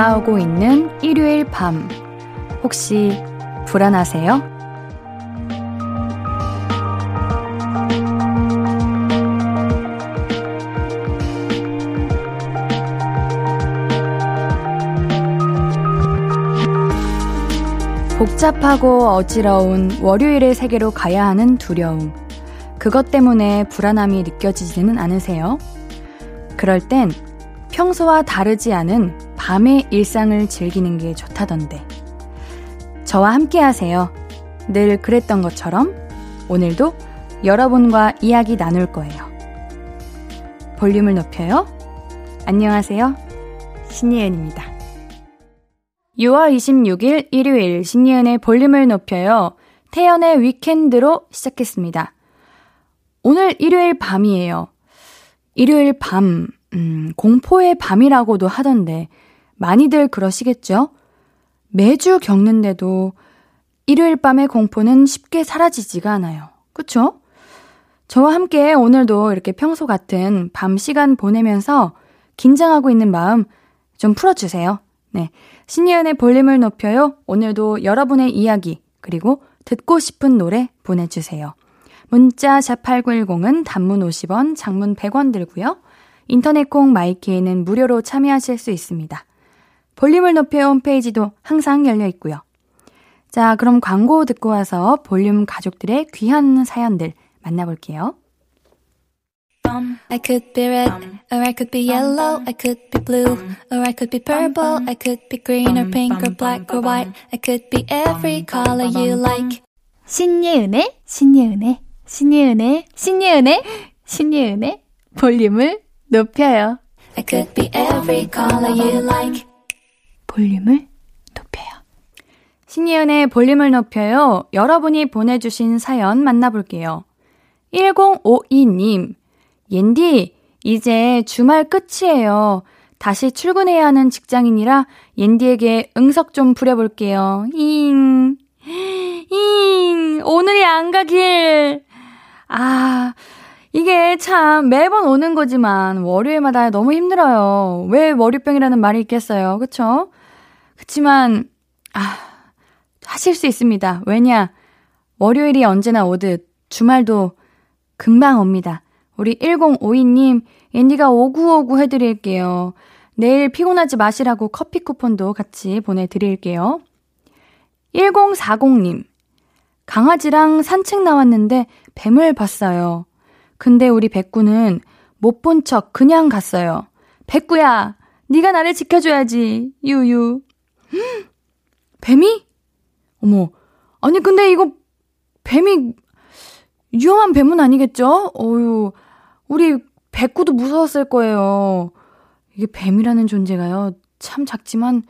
다가오고 있는 일요일 밤. 혹시 불안하세요? 복잡하고 어지러운 월요일의 세계로 가야 하는 두려움. 그것 때문에 불안함이 느껴지지는 않으세요? 그럴 땐 평소와 다르지 않은 밤의 일상을 즐기는 게 좋다던데. 저와 함께 하세요. 늘 그랬던 것처럼 오늘도 여러분과 이야기 나눌 거예요. 볼륨을 높여요. 안녕하세요. 신예은입니다. 6월 26일 일요일 신예은의 볼륨을 높여요. 태연의 위켄드로 시작했습니다. 오늘 일요일 밤이에요. 일요일 밤, 음, 공포의 밤이라고도 하던데, 많이들 그러시겠죠? 매주 겪는데도 일요일 밤의 공포는 쉽게 사라지지가 않아요. 그쵸? 저와 함께 오늘도 이렇게 평소 같은 밤 시간 보내면서 긴장하고 있는 마음 좀 풀어주세요. 네. 신예은의 볼륨을 높여요. 오늘도 여러분의 이야기, 그리고 듣고 싶은 노래 보내주세요. 문자 샵8910은 단문 50원, 장문 100원 들고요. 인터넷 콩 마이케이는 무료로 참여하실 수 있습니다. 볼륨을 높여 홈페이지도 항상 열려 있고요. 자, 그럼 광고 듣고 와서 볼륨 가족들의 귀한 사연들 만나볼게요. I could be red, or I could be yellow, I could be blue, or I could be purple, I could be green or pink or black or white, I could be every color you like. 신예은의, 신예은의, 신예은의, 신예은의, 신예은의 볼륨을 높여요. I could be every color you like. 볼륨을 높여요. 신예은의 볼륨을 높여요. 여러분이 보내주신 사연 만나볼게요. 1052님, 옌디, 이제 주말 끝이에요. 다시 출근해야 하는 직장인이라 옌디에게 응석 좀 부려볼게요. 잉, 잉, 오늘이 안 가길. 아, 이게 참 매번 오는 거지만 월요일마다 너무 힘들어요. 왜 월요병이라는 말이 있겠어요. 그쵸? 그치만, 아, 하실 수 있습니다. 왜냐? 월요일이 언제나 오듯 주말도 금방 옵니다. 우리 1052님, 앤디가 오구오구 해드릴게요. 내일 피곤하지 마시라고 커피 쿠폰도 같이 보내드릴게요. 1040님, 강아지랑 산책 나왔는데 뱀을 봤어요. 근데 우리 백구는 못 본 척 그냥 갔어요. 백구야, 네가 나를 지켜줘야지. 유유. 뱀이? 어머, 아니 근데 이거 뱀이 위험한 뱀은 아니겠죠? 어유, 우리 백구도 무서웠을 거예요. 이게 뱀이라는 존재가요. 참 작지만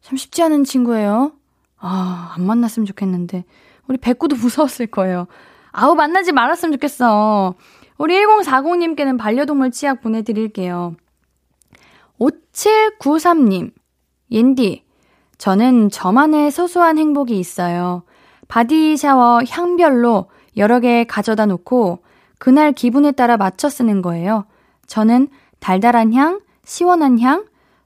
참 쉽지 않은 친구예요. 아, 안 만났으면 좋겠는데. 우리 백구도 무서웠을 거예요. 아우, 만나지 말았으면 좋겠어. 우리 1040님께는 반려동물 치약 보내드릴게요. 5793님, 옌디, 저는 저만의 소소한 행복이 있어요. body shower 향별로 여러 개 가져다 놓고 그날 기분에 따라 맞춰 쓰는 거예요. 저는 달달한 향, 시원한 향,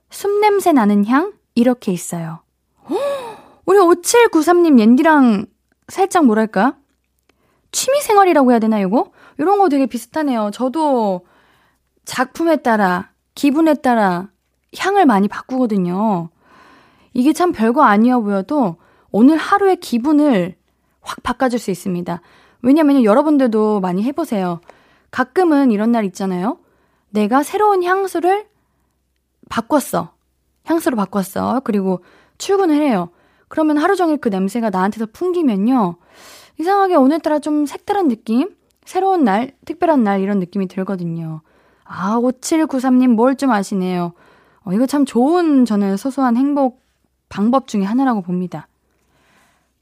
숲 냄새 나는 향, 이렇게 있어요. 우리 5793님 옌디랑 살짝 뭐랄까? 취미 생활이라고 해야 되나, 이거? 이런 거 되게 비슷하네요. 저도 작품에 따라, 기분에 따라 향을 많이 바꾸거든요. 이게 참 별거 아니어 보여도 오늘 하루의 기분을 확 바꿔줄 수 있습니다. 왜냐면 여러분들도 많이 해보세요. 가끔은 이런 날 있잖아요. 내가 새로운 향수를 바꿨어. 향수로 바꿨어. 그리고 출근을 해요. 그러면 하루 종일 그 냄새가 나한테서 풍기면요. 이상하게 오늘따라 좀 색다른 느낌? 새로운 날, 특별한 날 이런 느낌이 들거든요. 아, 5793님 뭘 좀 아시네요. 어, 이거 참 좋은 저는 소소한 행복 방법 중에 하나라고 봅니다.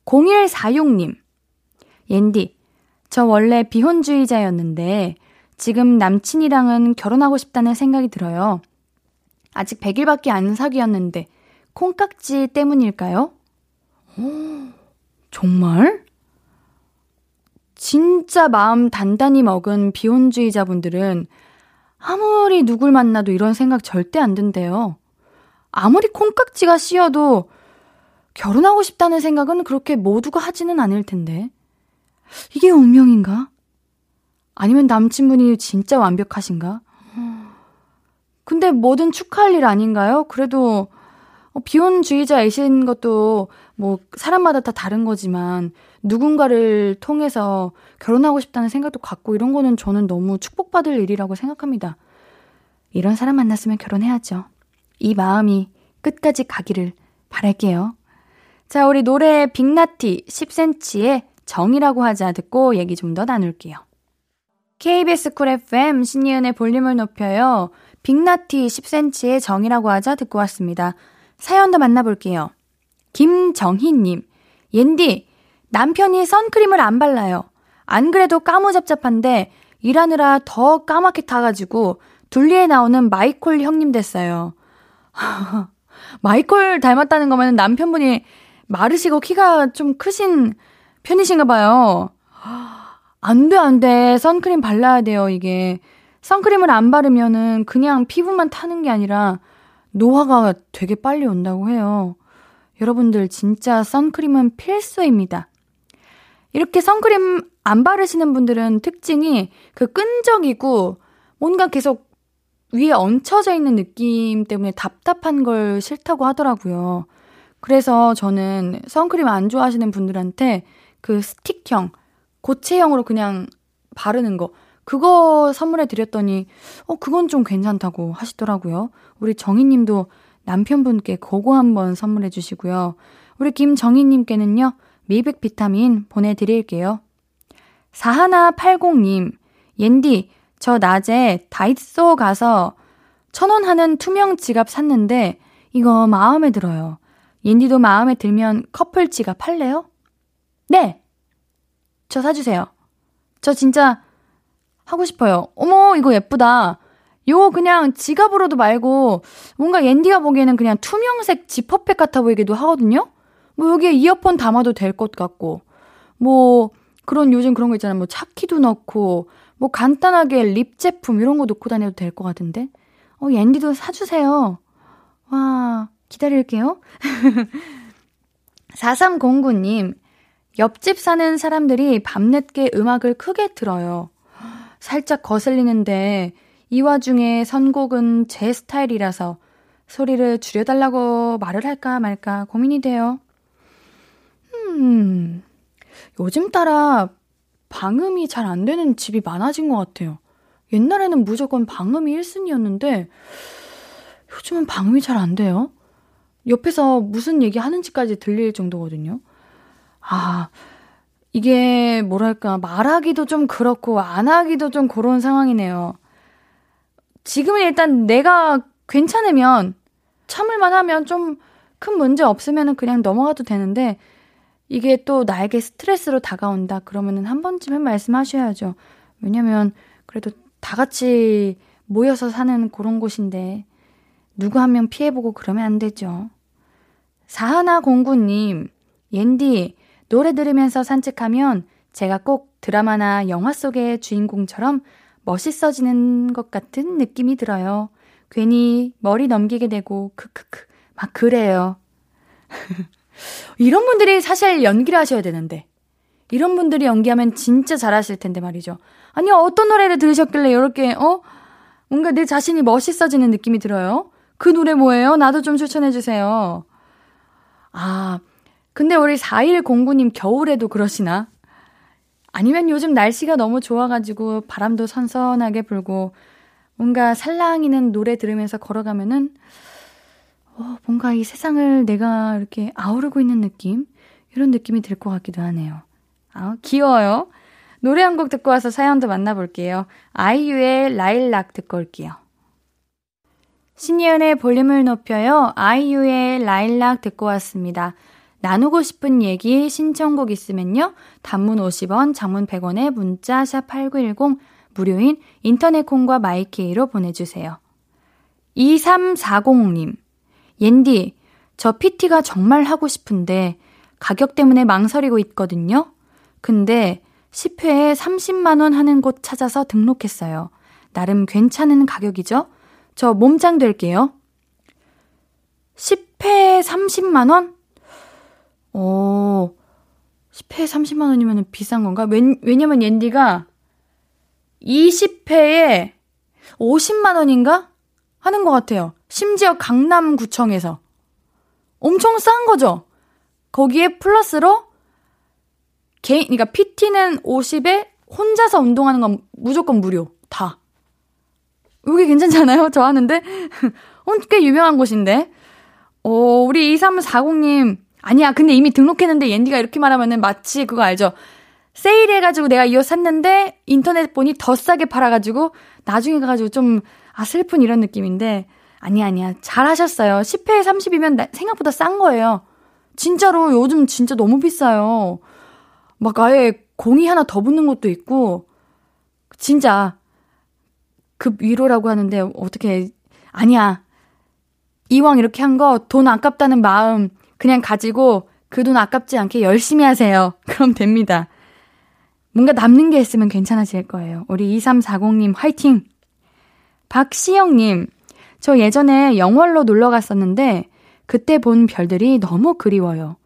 0146님. 옌디, 저 원래 비혼주의자였는데 지금 남친이랑은 결혼하고 싶다는 생각이 들어요. 아직 100일밖에 안 사귀었는데 콩깍지 때문일까요? 오, 정말? 진짜 마음 단단히 먹은 비혼주의자분들은 아무리 누굴 만나도 이런 생각 절대 안 든대요. 아무리 콩깍지가 씌어도 결혼하고 싶다는 생각은 그렇게 모두가 하지는 않을 텐데. 이게 운명인가? 아니면 남친분이 진짜 완벽하신가? 근데 뭐든 축하할 일 아닌가요? 그래도 어, 비혼주의자이신 것도 뭐 사람마다 다 다른 거지만 누군가를 통해서 결혼하고 싶다는 생각도 갖고 이런 거는 저는 너무 축복받을 일이라고 생각합니다. 이런 사람 만났으면 결혼해야죠. 이 마음이 끝까지 가기를 바랄게요. 자, 우리 노래 빅나티 10cm의 정이라고 하자 듣고 얘기 좀 더 나눌게요. KBS 쿨 FM 신예은의 볼륨을 높여요. 빅나티 10cm의 정이라고 하자 듣고 왔습니다. 사연도 만나볼게요. 김정희님, 옌디, 남편이 선크림을 안 발라요. 안 그래도 까무잡잡한데 일하느라 더 까맣게 타가지고 둘리에 나오는 마이콜 형님 됐어요. 마이콜 닮았다는 거면 남편분이 마르시고 키가 좀 크신 편이신가 봐요. 안 돼, 안 돼. 선크림 발라야 돼요, 이게. 선크림을 안 바르면은 그냥 피부만 타는 게 아니라 노화가 되게 빨리 온다고 해요. 여러분들 진짜 선크림은 필수입니다. 이렇게 선크림 안 바르시는 분들은 특징이 그 끈적이고 뭔가 계속 위에 얹혀져 있는 느낌 때문에 답답한 걸 싫다고 하더라고요. 그래서 저는 선크림 안 좋아하시는 분들한테 그 스틱형, 고체형으로 그냥 바르는 거, 그거 선물해 드렸더니, 어, 그건 좀 괜찮다고 하시더라고요. 우리 정희님도 남편분께 그거 한번 선물해 주시고요. 우리 김정희님께는요, 미백 비타민 보내드릴게요. 4180님, 옌디, 저 낮에 다이소 가서 천 원 하는 투명 지갑 샀는데, 이거 마음에 들어요. 옌디도 마음에 들면 커플 지갑 팔래요? 네! 저 사주세요. 저 진짜 하고 싶어요. 어머, 이거 예쁘다. 요 그냥 지갑으로도 말고 뭔가 옌디가 보기에는 그냥 투명색 지퍼백 같아 보이기도 하거든요. 뭐 여기에 이어폰 담아도 될 것 같고 뭐 그런 요즘 그런 거 있잖아요. 뭐 차키도 넣고 뭐 간단하게 립 제품 이런 거 놓고 다녀도 될 것 같은데. 어, 옌디도 사주세요. 와, 기다릴게요. 4309님, 옆집 사는 사람들이 밤늦게 음악을 크게 들어요. 살짝 거슬리는데 이 와중에 선곡은 제 스타일이라서 소리를 줄여달라고 말을 할까 말까 고민이 돼요. 음, 요즘 따라 방음이 잘 안 되는 집이 많아진 것 같아요. 옛날에는 무조건 방음이 1순위였는데 요즘은 방음이 잘 안 돼요. 옆에서 무슨 얘기 하는지까지 들릴 정도거든요. 아, 이게 뭐랄까, 말하기도 좀 그렇고, 안 하기도 좀 그런 상황이네요. 지금은 일단 내가 괜찮으면, 참을만 하면 좀 큰 문제 없으면 그냥 넘어가도 되는데, 이게 또 나에게 스트레스로 다가온다. 그러면은 한 번쯤은 말씀하셔야죠. 왜냐면, 그래도 다 같이 모여서 사는 그런 곳인데, 누구 한 명 피해보고 그러면 안 되죠. 사하나 공구님, 옌디, 노래 들으면서 산책하면 제가 꼭 드라마나 영화 속의 주인공처럼 멋있어지는 것 같은 느낌이 들어요. 괜히 머리 넘기게 되고, 크크크, 막 그래요. 이런 분들이 사실 연기를 하셔야 되는데. 이런 분들이 연기하면 진짜 잘하실 텐데 말이죠. 아니, 어떤 노래를 들으셨길래 이렇게, 어? 뭔가 내 자신이 멋있어지는 느낌이 들어요. 그 노래 뭐예요? 나도 좀 추천해주세요. 아, 근데 우리 4109님 겨울에도 그러시나? 아니면 요즘 날씨가 너무 좋아가지고 바람도 선선하게 불고 뭔가 살랑이는 노래 들으면서 걸어가면은 어, 뭔가 이 세상을 내가 이렇게 아우르고 있는 느낌? 이런 느낌이 들 것 같기도 하네요. 아, 귀여워요. 노래 한 곡 듣고 와서 사연도 만나볼게요. 아이유의 라일락 듣고 올게요. 신예은의 볼륨을 높여요. 아이유의 라일락 듣고 왔습니다. 나누고 싶은 얘기 신청곡 있으면요. 단문 50원, 장문 100원에 문자 샵 8910 무료인 인터넷 콩과 마이케이로 보내 주세요. 2340님, 옌디, 저 PT가 정말 하고 싶은데 가격 때문에 망설이고 있거든요. 근데 10회에 30만원 하는 곳 찾아서 등록했어요. 나름 괜찮은 가격이죠? 저 몸짱 될게요. 10회 30만원? 어, 10회 30만원이면 비싼 건가? 왜, 왜냐면 옌디가 20회에 50만원인가? 하는 것 같아요. 심지어 강남구청에서. 엄청 싼 거죠? 거기에 플러스로 개인, 그러니까 PT는 50에 혼자서 운동하는 건 무조건 무료. 다. 여기 괜찮잖아요? 저 하는데? 어, 꽤 유명한 곳인데? 어, 우리 2340님. 아니야, 근데 이미 등록했는데 옌디가 이렇게 말하면은 마치 그거 알죠? 세일해가지고 내가 이 옷 샀는데 인터넷 보니 더 싸게 팔아가지고 나중에 가가지고 좀, 아, 슬픈 이런 느낌인데. 아니야, 아니야. 잘하셨어요. 10회에 30이면 생각보다 싼 거예요. 진짜로 요즘 진짜 너무 비싸요. 막 아예 공이 하나 더 붙는 것도 있고, 진짜, 급 위로라고 하는데, 어떻게, 아니야. 이왕 이렇게 한 거 돈 아깝다는 마음 그냥 가지고 그 돈 아깝지 않게 열심히 하세요. 그럼 됩니다. 뭔가 남는 게 있으면 괜찮아질 거예요. 우리 2340님 화이팅! 박시영님, 저 예전에 영월로 놀러 갔었는데 그때 본 별들이 너무 그리워요.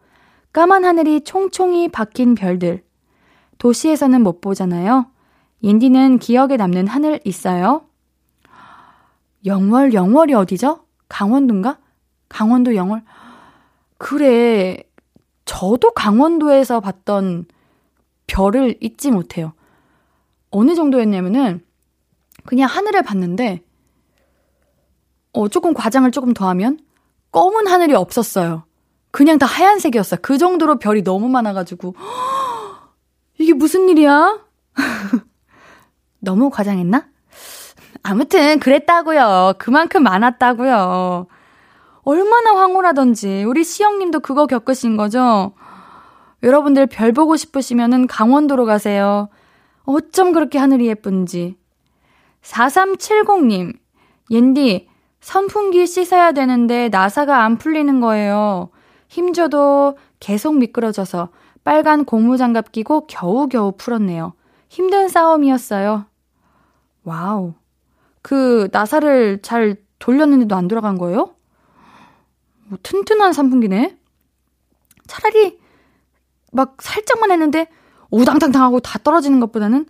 까만 하늘이 총총이 박힌 별들. 도시에서는 못 보잖아요. 인디는 기억에 남는 하늘 있어요? 영월, 영월이 어디죠? 강원도인가? 강원도 영월? 그래. 저도 강원도에서 봤던 별을 잊지 못해요. 어느 정도였냐면은, 그냥 하늘을 봤는데, 어, 조금 과장을 조금 더하면, 검은 하늘이 없었어요. 그냥 다 하얀색이었어요. 그 정도로 별이 너무 많아가지고, 이게 무슨 일이야? 너무 과장했나? 아무튼 그랬다고요. 그만큼 많았다고요. 얼마나 황홀하던지 우리 시영님도 그거 겪으신 거죠? 여러분들 별 보고 싶으시면은 강원도로 가세요. 어쩜 그렇게 하늘이 예쁜지. 4370님, 옌디, 선풍기 씻어야 되는데 나사가 안 풀리는 거예요. 힘줘도 계속 미끄러져서 빨간 고무장갑 끼고 겨우겨우 풀었네요. 힘든 싸움이었어요. Wow. 그 나사를 잘 돌렸는데도 안 돌아간 거예요? 뭐 튼튼한 선풍기네. 차라리 막 살짝만 했는데 우당탕탕 하고 다 떨어지는 것보다는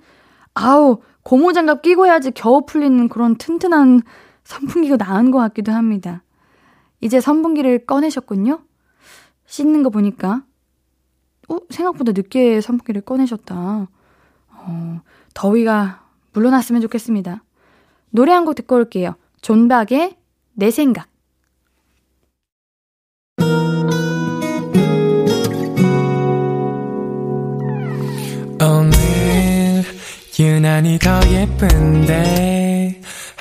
아우 고무장갑 끼고 해야지 겨우 풀리는 그런 튼튼한 선풍기가 나은 것 같기도 합니다. 이제 선풍기를 꺼내셨군요. 씻는 거 보니까 어, 생각보다 늦게 선풍기를 꺼내셨다. 어, 더위가 물러났으면 좋겠습니다. 노래 한 곡 듣고 올게요. 존박의 내 생각. 오늘 유난히 더 예쁜데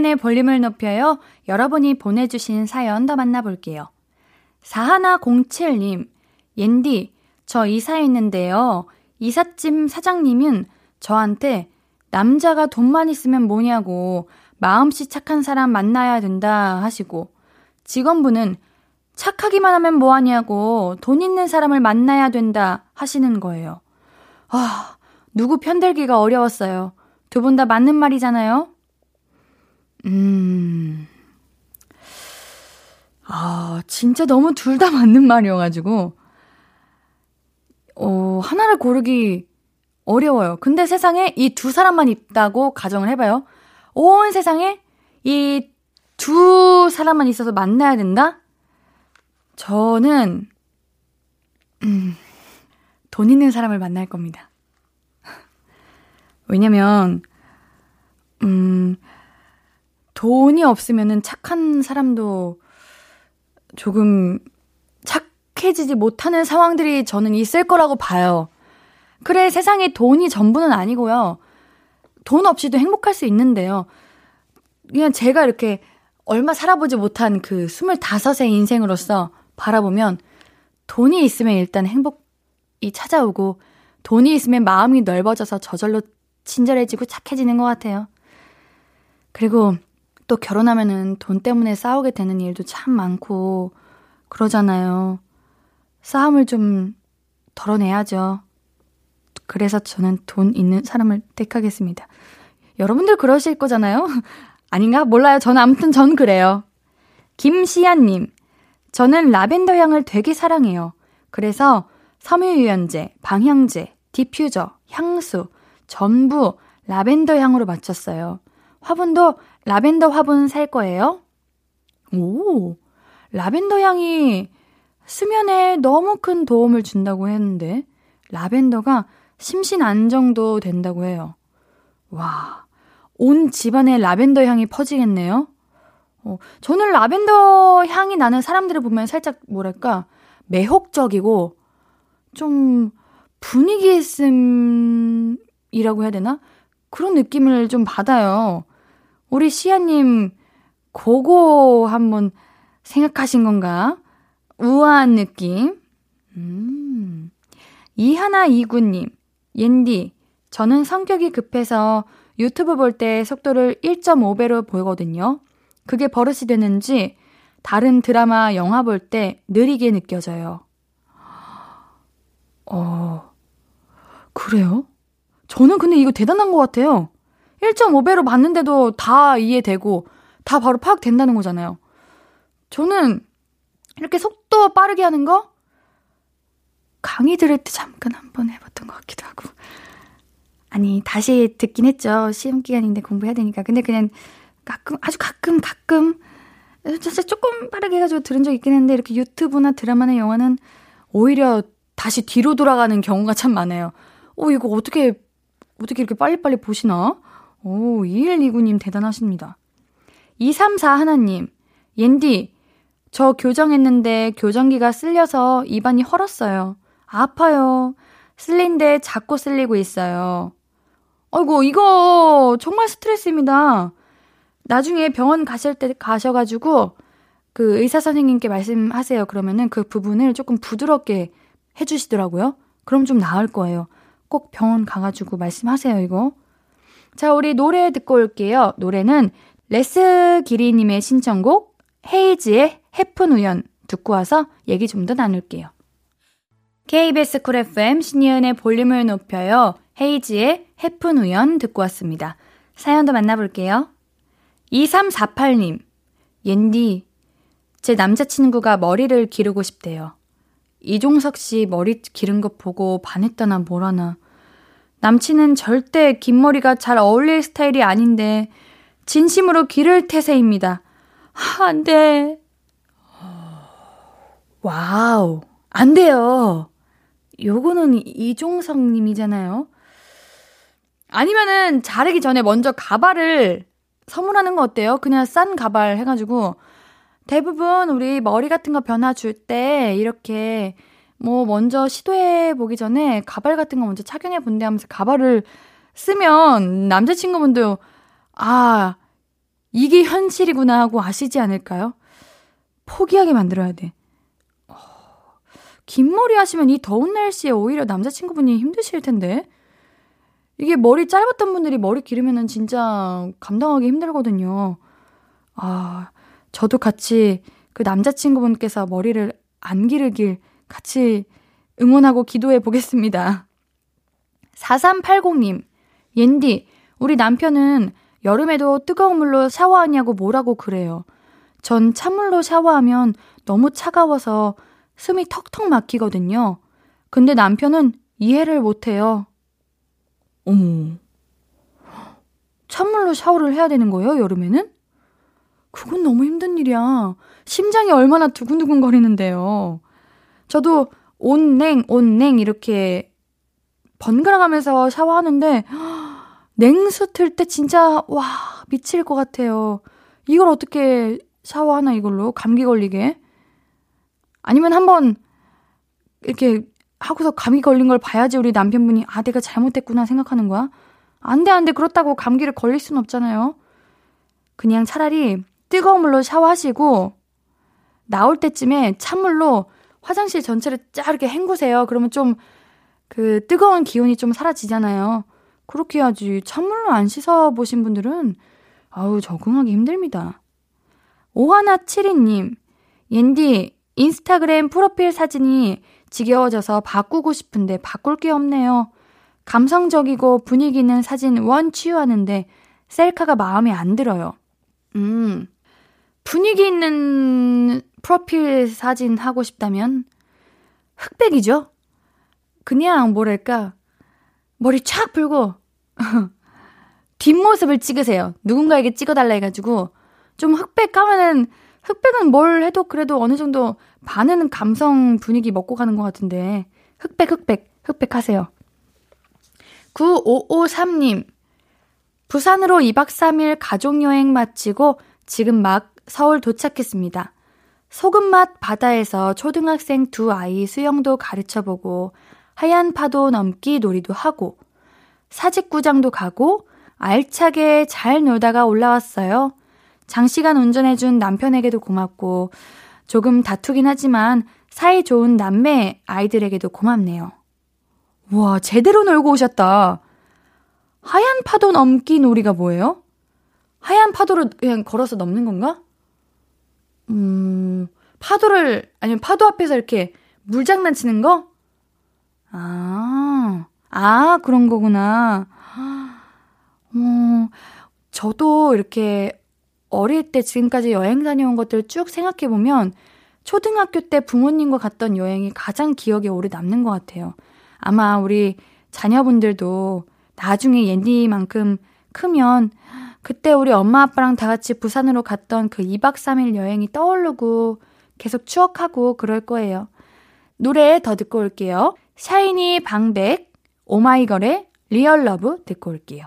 신예은의 볼륨을 높여요. 여러분이 보내주신 사연 더 만나볼게요. 사하나07님, 옌디, 저 이사했는데요. 이삿짐 사장님은 저한테 남자가 돈만 있으면 뭐냐고 마음씨 착한 사람 만나야 된다 하시고 직원분은 착하기만 하면 뭐하냐고 돈 있는 사람을 만나야 된다 하시는 거예요. 아, 누구 편들기가 어려웠어요. 두 분 다 맞는 말이잖아요? 음. 아, 진짜 너무 둘 다 맞는 말이어가지고, 어, 하나를 고르기 어려워요. 근데 세상에 이 두 사람만 있다고 가정을 해봐요. 온 세상에 이 두 사람만 있어서 만나야 된다? 저는, 음, 돈 있는 사람을 만날 겁니다. 왜냐면, 음, 돈이 없으면은 착한 사람도 조금 착, 행복해지지 못하는 상황들이 저는 있을 거라고 봐요. 그래, 세상에 돈이 전부는 아니고요. 돈 없이도 행복할 수 있는데요. 그냥 제가 이렇게 얼마 살아보지 못한 그 25세 인생으로서 바라보면 돈이 있으면 일단 행복이 찾아오고 돈이 있으면 마음이 넓어져서 저절로 친절해지고 착해지는 것 같아요. 그리고 또 결혼하면은 돈 때문에 싸우게 되는 일도 참 많고 그러잖아요. 싸움을 좀 덜어내야죠. 그래서 저는 돈 있는 사람을 택하겠습니다. 여러분들 그러실 거잖아요? 아닌가? 몰라요. 저는 아무튼 전 그래요. 김시안님, 저는 라벤더 향을 되게 사랑해요. 그래서 섬유유연제, 방향제, 디퓨저, 향수, 전부 라벤더 향으로 맞췄어요. 화분도 라벤더 화분 살 거예요? 오, 라벤더 향이 수면에 너무 큰 도움을 준다고 했는데, 라벤더가 심신 안정도 된다고 해요. 와, 온 집안에 라벤더 향이 퍼지겠네요? 어, 저는 라벤더 향이 나는 사람들을 보면 살짝 뭐랄까, 매혹적이고, 좀 분위기 있음이라고 해야 되나? 그런 느낌을 좀 받아요. 우리 시아님, 그거 한번 생각하신 건가? 우아한 느낌? 음. 이하나 이구님, 옌디, 저는 성격이 급해서 유튜브 볼 때 속도를 1.5배로 보거든요. 그게 버릇이 되는지 다른 드라마, 영화 볼 때 느리게 느껴져요. 어, 그래요? 저는 근데 이거 대단한 것 같아요. 1.5배로 봤는데도 다 이해되고 다 바로 파악된다는 거잖아요. 저는 이렇게 속도 빠르게 하는 거 강의 들을 때 잠깐 한번 해봤던 것 같기도 하고. 아니, 다시 듣긴 했죠. 시험 기간인데 공부해야 되니까. 근데 그냥 가끔, 아주 가끔, 가끔, 진짜 조금 빠르게 해가지고 들은 적 있긴 했는데, 이렇게 유튜브나 드라마나 영화는 오히려 다시 뒤로 돌아가는 경우가 참 많아요. 어, 이거 어떻게, 어떻게 이렇게 빨리빨리 보시나? 오, 2129님 대단하십니다. 234 하나님, 옌디, 저 교정했는데 교정기가 쓸려서 입안이 헐었어요. 아파요. 쓸린데 자꾸 쓸리고 있어요. 아이고, 이거 정말 스트레스입니다. 나중에 병원 가실 때 가셔가지고 그 의사 선생님께 말씀하세요. 그러면은 그 부분을 조금 부드럽게 해주시더라고요. 그럼 좀 나을 거예요. 꼭 병원 가가지고 말씀하세요, 이거. 자, 우리 노래 듣고 올게요. 노래는 레스 기리님의 신청곡 헤이즈의 헤픈 우연 듣고 와서 얘기 좀 더 나눌게요. KBS 쿨 FM 신이은의 볼륨을 높여요. 헤이지의 해픈 우연 듣고 왔습니다. 사연도 만나볼게요. 2348님, 옌디, 제 남자친구가 머리를 기르고 싶대요. 이종석 씨 머리 기른 것 보고 반했다나 뭐라나. 남친은 절대 긴 머리가 잘 어울릴 스타일이 아닌데, 진심으로 기를 태세입니다. 아, 안 돼. Wow. 안 돼요. 요거는 이종석 님이잖아요. 아니면은 자르기 전에 먼저 가발을 선물하는 거 어때요? 그냥 싼 가발 해가지고 대부분 우리 머리 같은 거 변화 줄 때 이렇게 뭐 먼저 시도해 보기 전에 가발 같은 거 먼저 착용해 본대 하면서 가발을 쓰면 남자친구분도 아 이게 현실이구나 하고 아시지 않을까요? 포기하게 만들어야 돼. 어, 긴 머리 하시면 이 더운 날씨에 오히려 남자친구분이 힘드실 텐데. 이게 머리 짧았던 분들이 머리 기르면은 진짜 감당하기 힘들거든요. 아, 저도 같이 그 남자친구분께서 머리를 안 기르길 같이 응원하고 기도해 보겠습니다. 4380님, 옌디, 우리 남편은 여름에도 뜨거운 물로 샤워하냐고 뭐라고 그래요. 전 찬물로 샤워하면 너무 차가워서 숨이 턱턱 막히거든요. 근데 남편은 이해를 못해요. 어머. 찬물로 샤워를 해야 되는 거예요, 여름에는? 그건 너무 힘든 일이야. 심장이 얼마나 두근두근 거리는데요. 저도 온냉, 온냉 이렇게 번갈아 가면서 샤워하는데, 냉수 틀 때 진짜, 와, 미칠 것 같아요. 이걸 어떻게 샤워하나, 이걸로? 감기 걸리게? 아니면 한번 이렇게 하고서 감기 걸린 걸 봐야지 우리 남편분이 아, 내가 잘못했구나 생각하는 거야? 안 돼, 안 돼. 그렇다고 감기를 걸릴 순 없잖아요. 그냥 차라리 뜨거운 물로 샤워하시고 나올 때쯤에 찬물로 화장실 전체를 쫙 이렇게 헹구세요. 그러면 좀 그 뜨거운 기운이 좀 사라지잖아요. 그렇게 해야지. 찬물로 안 씻어 보신 분들은 아우 적응하기 힘듭니다. 오하나 7이님, 옌디, 인스타그램 프로필 사진이 지겨워져서 바꾸고 싶은데 바꿀 게 없네요. 감성적이고 분위기 있는 사진 원 치유하는데 셀카가 마음에 안 들어요. 음, 분위기 있는 프로필 사진 하고 싶다면 흑백이죠? 그냥 뭐랄까, 머리 촥 풀고, 뒷모습을 찍으세요. 누군가에게 찍어달라 해가지고, 좀 흑백 하면은, 흑백은 뭘 해도 그래도 어느 정도 반은 감성 분위기 먹고 가는 것 같은데, 흑백, 흑백, 흑백 하세요. 9553님, 부산으로 2박 3일 가족여행 마치고 지금 막 서울 도착했습니다. 소금맛 바다에서 초등학생 두 아이 수영도 가르쳐보고 하얀 파도 넘기 놀이도 하고 사직구장도 가고 알차게 잘 놀다가 올라왔어요. 장시간 운전해준 남편에게도 고맙고 조금 다투긴 하지만 사이 좋은 남매 아이들에게도 고맙네요. 와, 제대로 놀고 오셨다. 하얀 파도 넘기 놀이가 뭐예요? 하얀 파도를 그냥 걸어서 넘는 건가? 음, 파도를, 아니면 파도 앞에서 이렇게 물장난 치는 거? 아, 아, 그런 거구나. 어, 저도 이렇게 어릴 때 지금까지 여행 다녀온 것들 쭉 생각해보면 초등학교 때 부모님과 갔던 여행이 가장 기억에 오래 남는 것 같아요. 아마 우리 자녀분들도 나중에 옌디만큼 크면 그때 우리 엄마 아빠랑 다 같이 부산으로 갔던 그 2박 3일 여행이 떠오르고 계속 추억하고 그럴 거예요. 노래 더 듣고 올게요. 샤이니 방백, 오마이걸의 Real Love 듣고 올게요.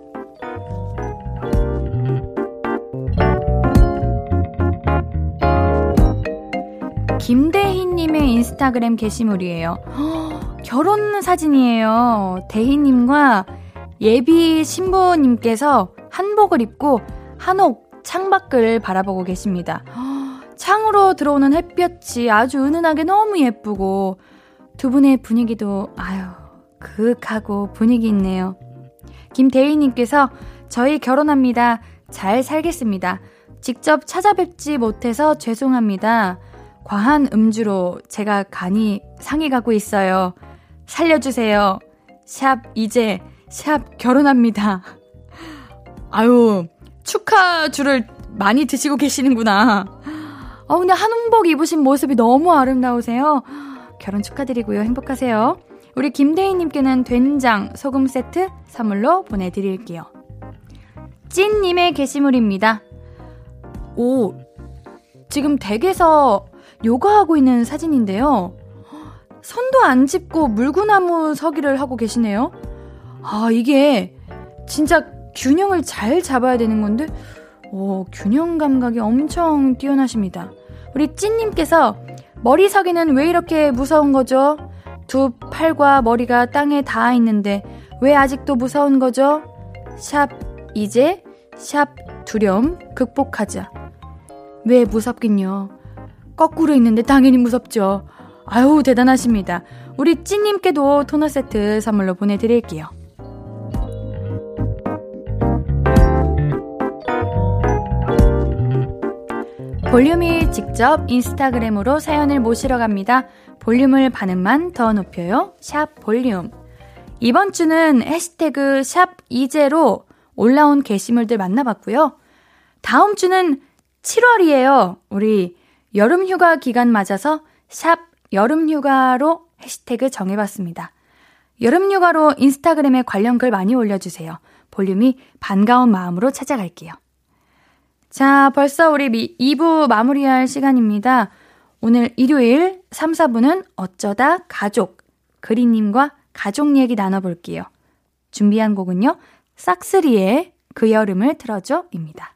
김대희님의 인스타그램 게시물이에요. 허, 결혼 사진이에요. 대희님과 예비 신부님께서 한복을 입고 한옥 창밖을 바라보고 계십니다. 허, 창으로 들어오는 햇볕이 아주 은은하게 너무 예쁘고 두 분의 분위기도 아유 그윽하고 분위기 있네요. 김대희님께서 저희 결혼합니다. 잘 살겠습니다. 직접 찾아뵙지 못해서 죄송합니다. 과한 음주로 제가 간이 상해 가고 있어요. 살려주세요. 샵 이제 샵 결혼합니다. 아유 축하주를 많이 드시고 계시는구나. 어 근데 한홍복 입으신 모습이 너무 아름다우세요. 결혼 축하드리고요. 행복하세요. 우리 김대희님께는 된장 소금 세트 선물로 보내드릴게요. 찐님의 게시물입니다. 오, 지금 댁에서 요가하고 있는 사진인데요. 손도 안 짚고 물구나무 서기를 하고 계시네요. 아, 이게 진짜 균형을 잘 잡아야 되는 건데, 오, 균형 감각이 엄청 뛰어나십니다. 우리 찐님께서 머리 서기는 왜 이렇게 무서운 거죠? 두 팔과 머리가 땅에 닿아 있는데 왜 아직도 무서운 거죠? 샵 이제 샵 두려움 극복하자. 왜 무섭긴요? 거꾸로 있는데 당연히 무섭죠. 아유, 대단하십니다. 우리 찐님께도 토너 세트 선물로 보내드릴게요. 볼륨이 직접 인스타그램으로 사연을 모시러 갑니다. 볼륨을 반음만 더 높여요. 샵 볼륨. 이번 주는 해시태그 샵 이제로 올라온 게시물들 만나봤고요. 다음 주는 7월이에요. 우리 여름휴가 기간 맞아서 샵 여름휴가로 해시태그 정해봤습니다. 여름휴가로 인스타그램에 관련 글 많이 올려주세요. 볼륨이 반가운 마음으로 찾아갈게요. 자, 벌써 우리 2부 마무리할 시간입니다. 오늘 일요일 3, 4부는 어쩌다 가족, 그리님과 가족 얘기 나눠볼게요. 준비한 곡은요, 싹스리의 그 여름을 틀어줘입니다.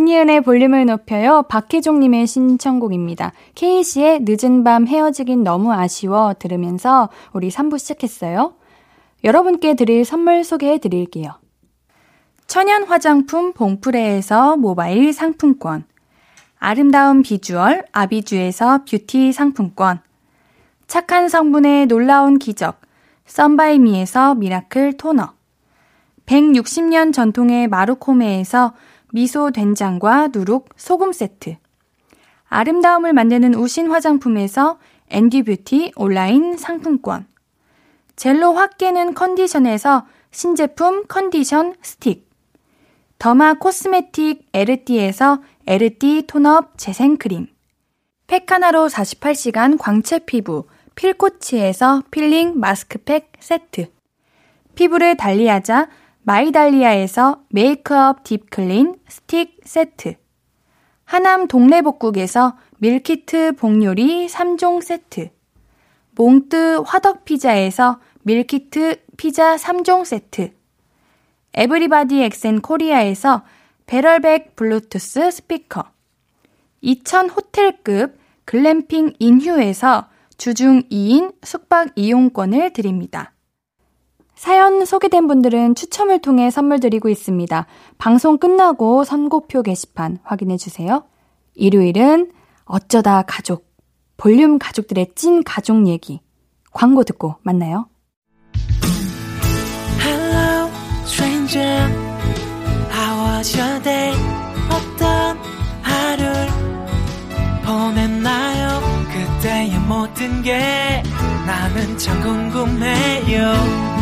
신이은의 볼륨을 높여요. 박혜종님의 신청곡입니다. 케이씨의 늦은 밤 헤어지긴 너무 아쉬워 들으면서 우리 3부 시작했어요. 여러분께 드릴 선물 소개해 드릴게요. 천연 화장품 봉프레에서 모바일 상품권. 아름다운 비주얼 아비주에서 뷰티 상품권. 착한 성분의 놀라운 기적. 썬바이미에서 미라클 토너. 160년 전통의 마루코메에서 미소 된장과 누룩 소금 세트. 아름다움을 만드는 우신 화장품에서 앤디 뷰티 온라인 상품권. 젤로 확 깨는 컨디션에서 신제품 컨디션 스틱. derma cosmetic 에르띠에서 에르띠 tone up 재생크림. 팩하나로 48시간 광채 피부 필코치에서 필링 마스크팩 세트. 피부를 달리하자 마이달리아에서 메이크업 deep clean 스틱 세트. 하남 동래복국에서 밀키트 복요리 3종 세트. 몽뜨 화덕피자에서 밀키트 피자 3종 세트. 에브리바디 엑센 코리아에서 배럴백 블루투스 스피커. 2000 호텔급 글램핑 인휴에서 주중 2인 숙박 이용권을 드립니다. 사연 소개된 분들은 추첨을 통해 선물 드리고 있습니다. 방송 끝나고 선곡표 게시판 확인해 주세요. 일요일은 어쩌다 가족, 볼륨 가족들의 찐 가족 얘기. 광고 듣고 만나요. Hello, stranger. How was your day? 어떤 하루를 보냈나요? 그때의 모든 게 나는 참 궁금해요.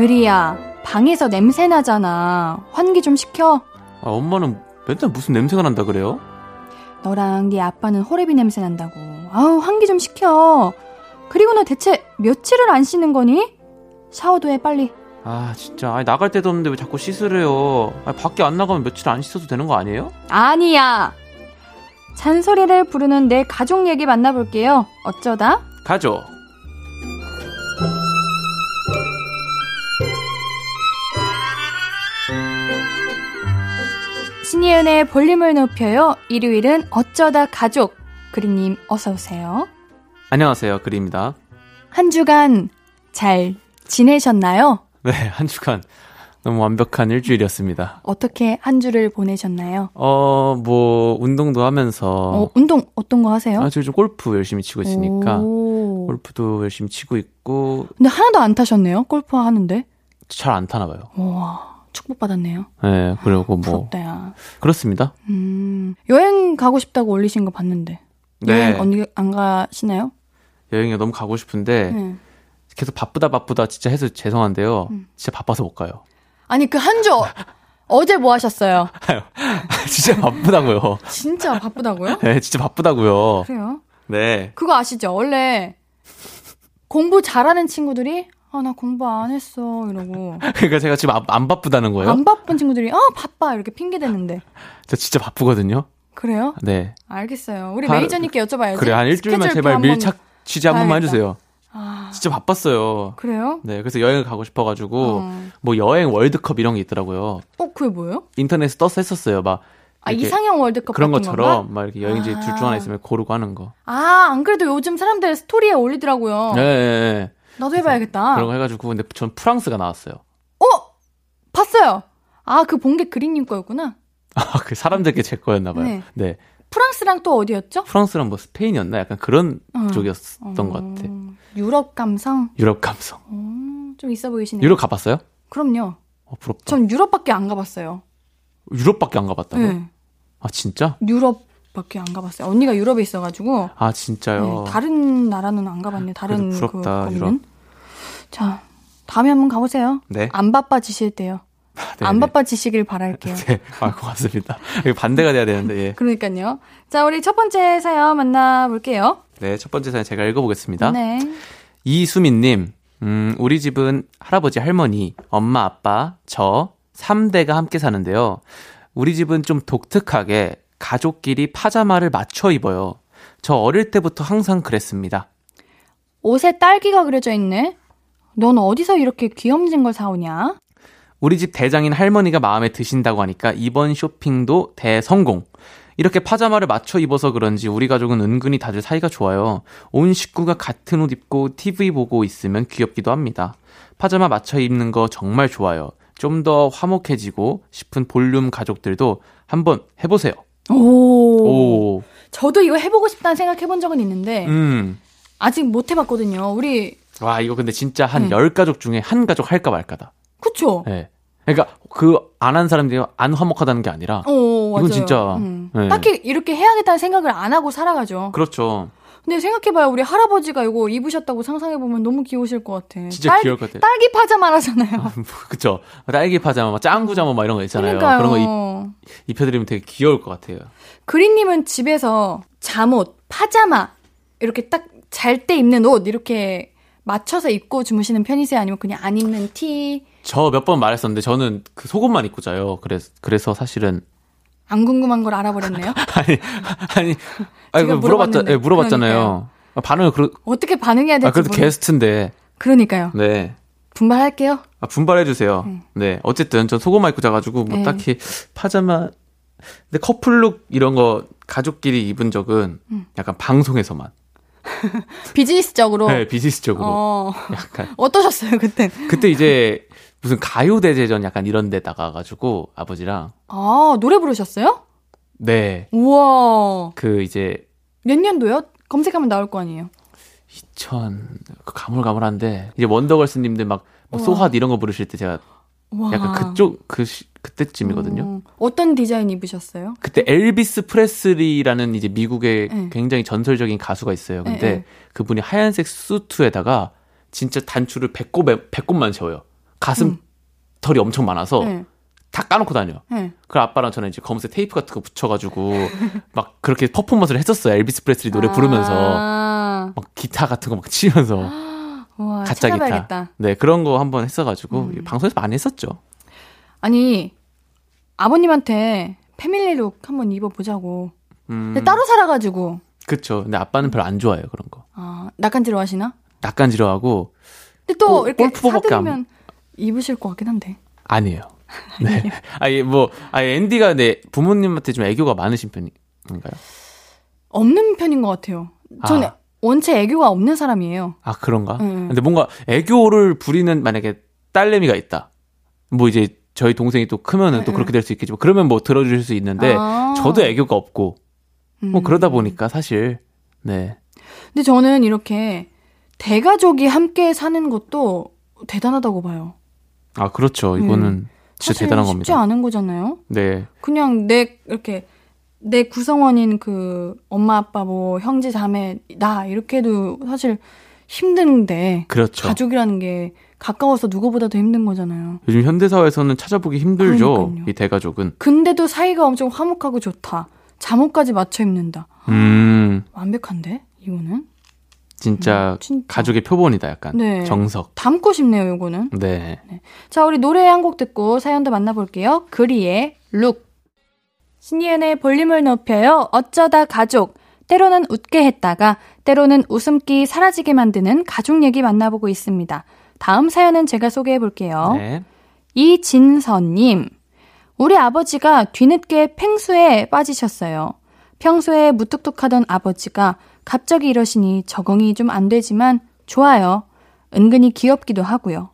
그리야, 방에서 냄새 나잖아. 환기 좀 시켜. 아, 엄마는 맨날 무슨 냄새가 난다 그래요? 너랑 네 아빠는 호레비 냄새 난다고. 아우, 환기 좀 시켜. 그리고 너 대체 며칠을 안 씻는 거니? 샤워도 해, 빨리. 아 진짜 아니, 나갈 데도 없는데 왜 자꾸 씻으래요? 아니, 밖에 안 나가면 며칠 안 씻어도 되는 거 아니에요? 아니야. 잔소리를 부르는 내 가족 얘기 만나볼게요. 어쩌다? 가죠. 신이은의 볼륨을 높여요. 일요일은 어쩌다 가족. 그리님 어서오세요. 안녕하세요 그리입니다. 한 주간 잘 지내셨나요? 네 한 주간 너무 완벽한 일주일이었습니다. 어떻게 한 주를 보내셨나요? 어 뭐 운동도 하면서 어, 운동 어떤 거 하세요? 아 지금 좀 골프 열심히 치고 있으니까 오. 골프도 열심히 치고 있고 근데 하나도 안 타셨네요. 골프 하는데. 잘 안 타나 봐요. 와, 축복받았네요. 네 그리고 뭐 부럽다, 야. 그렇습니다. 음, 여행 가고 싶다고 올리신 거 봤는데. 네 여행 언니 안 가시나요? 여행에 너무 가고 싶은데 네. 계속 바쁘다 바쁘다 진짜 해서 죄송한데요. 음. 진짜 바빠서 못 가요. 아니, 그 한 주, 어제 뭐 하셨어요? 진짜 바쁘다고요. 진짜 바쁘다고요? 네, 진짜 바쁘다고요. 그래요? 네. 그거 아시죠? 원래 공부 잘하는 친구들이 아, 나 공부 안 했어. 이러고. 그러니까 제가 지금 안, 안 바쁘다는 거예요. 안 바쁜 친구들이 아, 바빠. 이렇게 핑계 대는데. 저 진짜 바쁘거든요. 그래요? 네. 알겠어요. 우리 한- 매니저님께 여쭤봐야지. 그래 한 일주일만 제발 한번- 밀착 취재 한 번만. 해주세요. 아, 진짜 바빴어요. 그래요? 네, 그래서 여행을 가고 싶어가지고 어. 뭐 여행 월드컵 이런 게 있더라고요. 어, 그게 뭐예요? 인터넷에 떠서 했었어요. 막 아, 이상형 월드컵 그런 것처럼 건가? 막 이렇게 여행지 아. 둘중 하나 있으면 고르고 하는 거. 아, 안 그래도 요즘 사람들 스토리에 올리더라고요. 네, 네, 네. 나도 해봐야겠다. 그런 거 해가지고 근데 전 프랑스가 나왔어요. 어? 봤어요. 아, 그 본 게 그린님 거였구나. 아, 그 사람들께 제 거였나 봐요. 네. 네. 프랑스랑 또 어디였죠? 프랑스랑 뭐 스페인이었나? 약간 그런 어. 쪽이었던 것 같아. 어, 유럽 감성? 유럽 감성. 어, 좀 있어 보이시네요. 유럽 가봤어요? 그럼요. 어, 부럽다. 전 유럽밖에 안 가봤어요. 유럽밖에 안 가봤다고? 네. 아, 진짜? 유럽밖에 안 가봤어요. 언니가 유럽에 있어가지고 아, 진짜요? 네, 다른 나라는 안 가봤네. 다른 그 부럽다, 거기는. 유럽. 자, 다음에 한번 가보세요. 네. 안 바빠지실 때요. 네, 안 네. 바빠지시길 바랄게요. 네. 아, 고맙습니다. 반대가 돼야 되는데, 예. 그러니까요. 자, 우리 첫 번째 사연 만나볼게요. 네, 첫 번째 사연 제가 읽어보겠습니다. 네. 이수민님, 음, 우리 집은 할아버지, 할머니, 엄마, 아빠, 저, 3대가 함께 사는데요. 우리 집은 좀 독특하게 가족끼리 파자마를 맞춰 입어요. 저 어릴 때부터 항상 그랬습니다. 옷에 딸기가 그려져 있네. 넌 어디서 이렇게 귀염진 걸 사오냐? 우리 집 대장인 할머니가 마음에 드신다고 하니까 이번 쇼핑도 대성공. 이렇게 파자마를 맞춰 입어서 그런지 우리 가족은 은근히 다들 사이가 좋아요. 온 식구가 같은 옷 입고 TV 보고 있으면 귀엽기도 합니다. 파자마 맞춰 입는 거 정말 좋아요. 좀 더 화목해지고 싶은 볼륨 가족들도 한번 해보세요. 오. 오, 저도 이거 해보고 싶다는 생각 해본 적은 있는데, 음. 아직 못 해봤거든요. 우리, 와, 이거 근데 진짜 한 음. 열 가족 중에 한 가족 할까 말까다. 그쵸? 예. 그러니까 그 안 한 사람들이 안 화목하다는 게 아니라 어, 맞아요. 이건 진짜, 음. 네. 딱히 이렇게 해야겠다는 생각을 안 하고 살아가죠. 그렇죠. 근데 생각해봐요. 우리 할아버지가 이거 입으셨다고 상상해보면 너무 귀여우실 것 같아. 진짜 딸기- 귀여울 것 같아요. 딸기 파자마라잖아요. 그쵸. 딸기 파자마, 막 짱구 자마 막 이런 거 있잖아요. 그러니까요. 그런 거 입, 입혀드리면 되게 귀여울 것 같아요. 그린님은 집에서 잠옷, 파자마 이렇게 딱 잘 때 입는 옷 이렇게 맞춰서 입고 주무시는 편이세요? 아니면 그냥 안 입는 티? 저 몇 번 말했었는데 저는 그 속옷만 입고 자요. 그래서, 그래서 사실은. 안 궁금한 걸 알아버렸네요. 아니, 아니, 아니, 그 물어봤자. 예, 물어봤잖아요. 그러니까요. 아, 반응을, 그러, 어떻게 반응해야 될지 아, 그래도 모르... 게스트인데. 그러니까요. 네. 분발할게요. 아, 분발해 주세요. 네. 어쨌든 전 속옷만 입고 자가지고 뭐 네. 딱히 파자마, 근데 커플룩 이런 거 가족끼리 입은 적은 음. 약간 방송에서만. 비즈니스적으로. 네, 비즈니스적으로. 어. 약간. 어떠셨어요, 그때? 그때 이제 무슨 가요 대제전 약간 이런 데 나가가지고 아버지랑 아, 노래 부르셨어요? 네. 우와. 그 이제 몇 년도요? 검색하면 나올 거 아니에요. 2000, 그 가물가물한데 이제 원더걸스 님들 막뭐 우와. 소핫 이런 거 부르실 때 제가 와. 약간 그쪽 그 시- 그때쯤이거든요. 어, 어떤 디자인 입으셨어요? 그때 엘비스 프레슬리라는 이제 미국의 네. 굉장히 전설적인 가수가 있어요. 근데 네, 네. 그분이 하얀색 수트에다가 진짜 단추를 배꼽 배꼽만 채워요. 가슴 음. 털이 엄청 많아서 네. 다 까놓고 다녀. 네. 그 아빠랑 저는 이제 검은색 테이프 같은 거 붙여가지고 막 그렇게 퍼포먼스를 했었어요. 엘비스 프레슬리 노래 부르면서 아, 막 기타 같은 거 막 치면서 와, 가짜 기타. 찾아봐야겠다. 네 그런 거 한번 했어가지고 음. 방송에서 많이 했었죠. 아니, 아버님한테 패밀리룩 한번 입어보자고. 음, 근데 따로 살아가지고, 그쵸. 근데 아빠는 별로 안 좋아해요 그런 거. 아, 낯간지러 하시나? 낯간지러하고 근데 또 어, 이렇게 사드리면 입으실 것 같긴 한데. 아니에요. 네. 아니 뭐 아니 앤디가 네 부모님한테 좀 애교가 많으신 편인가요? 없는 편인 것 같아요. 저는 아. 원체 애교가 없는 사람이에요. 아 그런가? 음. 근데 뭔가 애교를 부리는 만약에 딸내미가 있다. 뭐 이제 저희 동생이 또 크면은 또 음. 그렇게 될 수 있겠지만 그러면 뭐 들어줄 수 있는데 아. 저도 애교가 없고 뭐 음. 그러다 보니까 사실 네 근데 저는 이렇게 대가족이 함께 사는 것도 대단하다고 봐요. 아 그렇죠 이거는 진짜 음. 사실 대단한 쉽지 겁니다. 않은 거잖아요. 네 그냥 내 이렇게 내 구성원인 그 엄마 아빠 뭐 형제 자매 나 이렇게 해도 사실 힘든데 그렇죠. 가족이라는 게 가까워서 누구보다도 힘든 거잖아요. 요즘 현대 사회에서는 찾아보기 힘들죠. 그러니까요. 이 대가족은. 근데도 사이가 엄청 화목하고 좋다. 잠옷까지 맞춰 입는다. 음, 완벽한데 이거는 진짜 음, 진짜. 가족의 표본이다, 약간. 네. 정석. 담고 싶네요. 이거는. 네. 자, 우리 노래 한 곡 듣고 사연도 만나볼게요. 그리의 룩. 신예은의 볼륨을 높여요. 어쩌다 가족. 때로는 웃게 했다가 때로는 웃음기 사라지게 만드는 가족 얘기 만나보고 있습니다. 다음 사연은 제가 소개해 볼게요. 네. 이진선님. 우리 아버지가 뒤늦게 팽수에 빠지셨어요. 평소에 무뚝뚝하던 아버지가 갑자기 이러시니 적응이 좀 안 되지만 좋아요. 은근히 귀엽기도 하고요.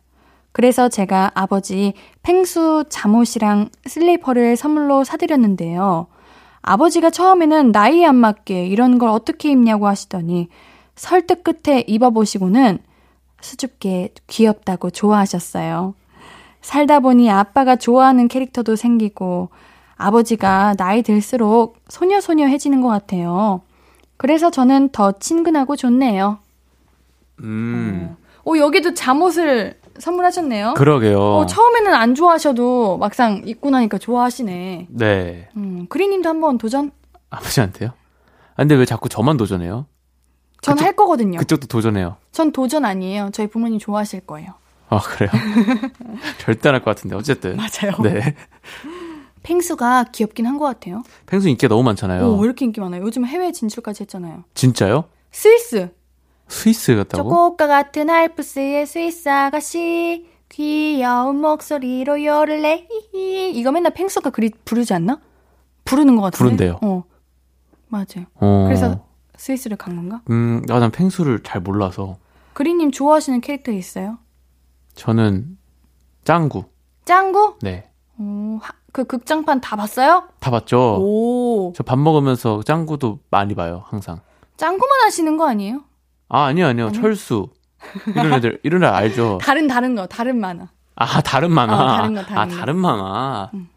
그래서 제가 아버지 팽수 잠옷이랑 슬리퍼를 선물로 사드렸는데요. 아버지가 처음에는 나이에 안 맞게 이런 걸 어떻게 입냐고 하시더니 설득 끝에 입어보시고는 수줍게 귀엽다고 좋아하셨어요. 살다 보니 아빠가 좋아하는 캐릭터도 생기고 아버지가 나이 들수록 소녀소녀해지는 것 같아요. 그래서 저는 더 친근하고 좋네요. 음, 오, 여기도 잠옷을 선물하셨네요. 그러게요. 어, 처음에는 안 좋아하셔도 막상 입고 나니까 좋아하시네. 네. 음, 그리님도 한번 도전? 아버지한테요? 아, 근데 왜 자꾸 저만 도전해요? 전 할 거거든요. 그쪽도 도전해요. 전 도전 아니에요. 저희 부모님 좋아하실 거예요. 아, 그래요? 절대 안 할 것 같은데, 어쨌든. 맞아요. 네. 펭수가 귀엽긴 한 것 같아요. 펭수 인기가 너무 많잖아요. 오, 왜 이렇게 인기 많아요? 요즘 해외 진출까지 했잖아요. 진짜요? 스위스. 스위스 같다고? 초코과 같은 알프스의 스위스 아가씨. 귀여운 목소리로 요를래. 히히. 이거 맨날 펭수가 그리 부르지 않나? 부르는 것 같은데. 부른대요. 어. 맞아요. 어. 그래서 스위스를 간 건가? 음, 아, 난 펭수를 잘 몰라서. 그리님 좋아하시는 캐릭터 있어요? 저는 짱구. 짱구? 네. 오, 하- 그 극장판 다 봤어요? 다 봤죠? 오. 저 밥 먹으면서 짱구도 많이 봐요, 항상. 짱구만 하시는 거 아니에요? 아, 아니요, 아니요. 아니요? 철수. 이런 애들, 이런 애들 알죠? 다른 다른 거, 다른 만화. 아, 다른 만화. 어, 다른 거, 다른 아, 거. 다른 만화. 음.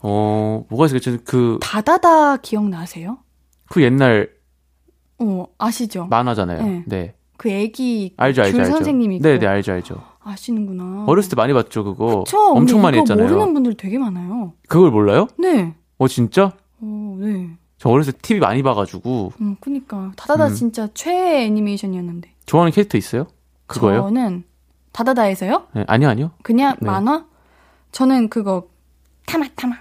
어, 뭐가 있을까? 그, 다다다 기억나세요? 그 옛날 어, 아시죠? 만화잖아요. 네. 네. 그 애기 알죠, 알죠, 줄 알죠. 선생님이 있고 네, 네, 알죠, 알죠. 아시는구나. 어렸을 때 많이 봤죠, 그거. 그쵸? 엄청 많이 했잖아요. 모르는 분들 되게 많아요. 그걸 몰라요? 네. 어, 진짜? 어, 네. 저 어렸을 때 TV 많이 봐가지고, 음, 그니까. 다다다 음. 진짜 최애 애니메이션이었는데. 좋아하는 캐릭터 있어요? 그거요? 저는 다다다에서요? 네, 아니요, 아니요. 그냥 네. 만화? 저는 그거 타마 타마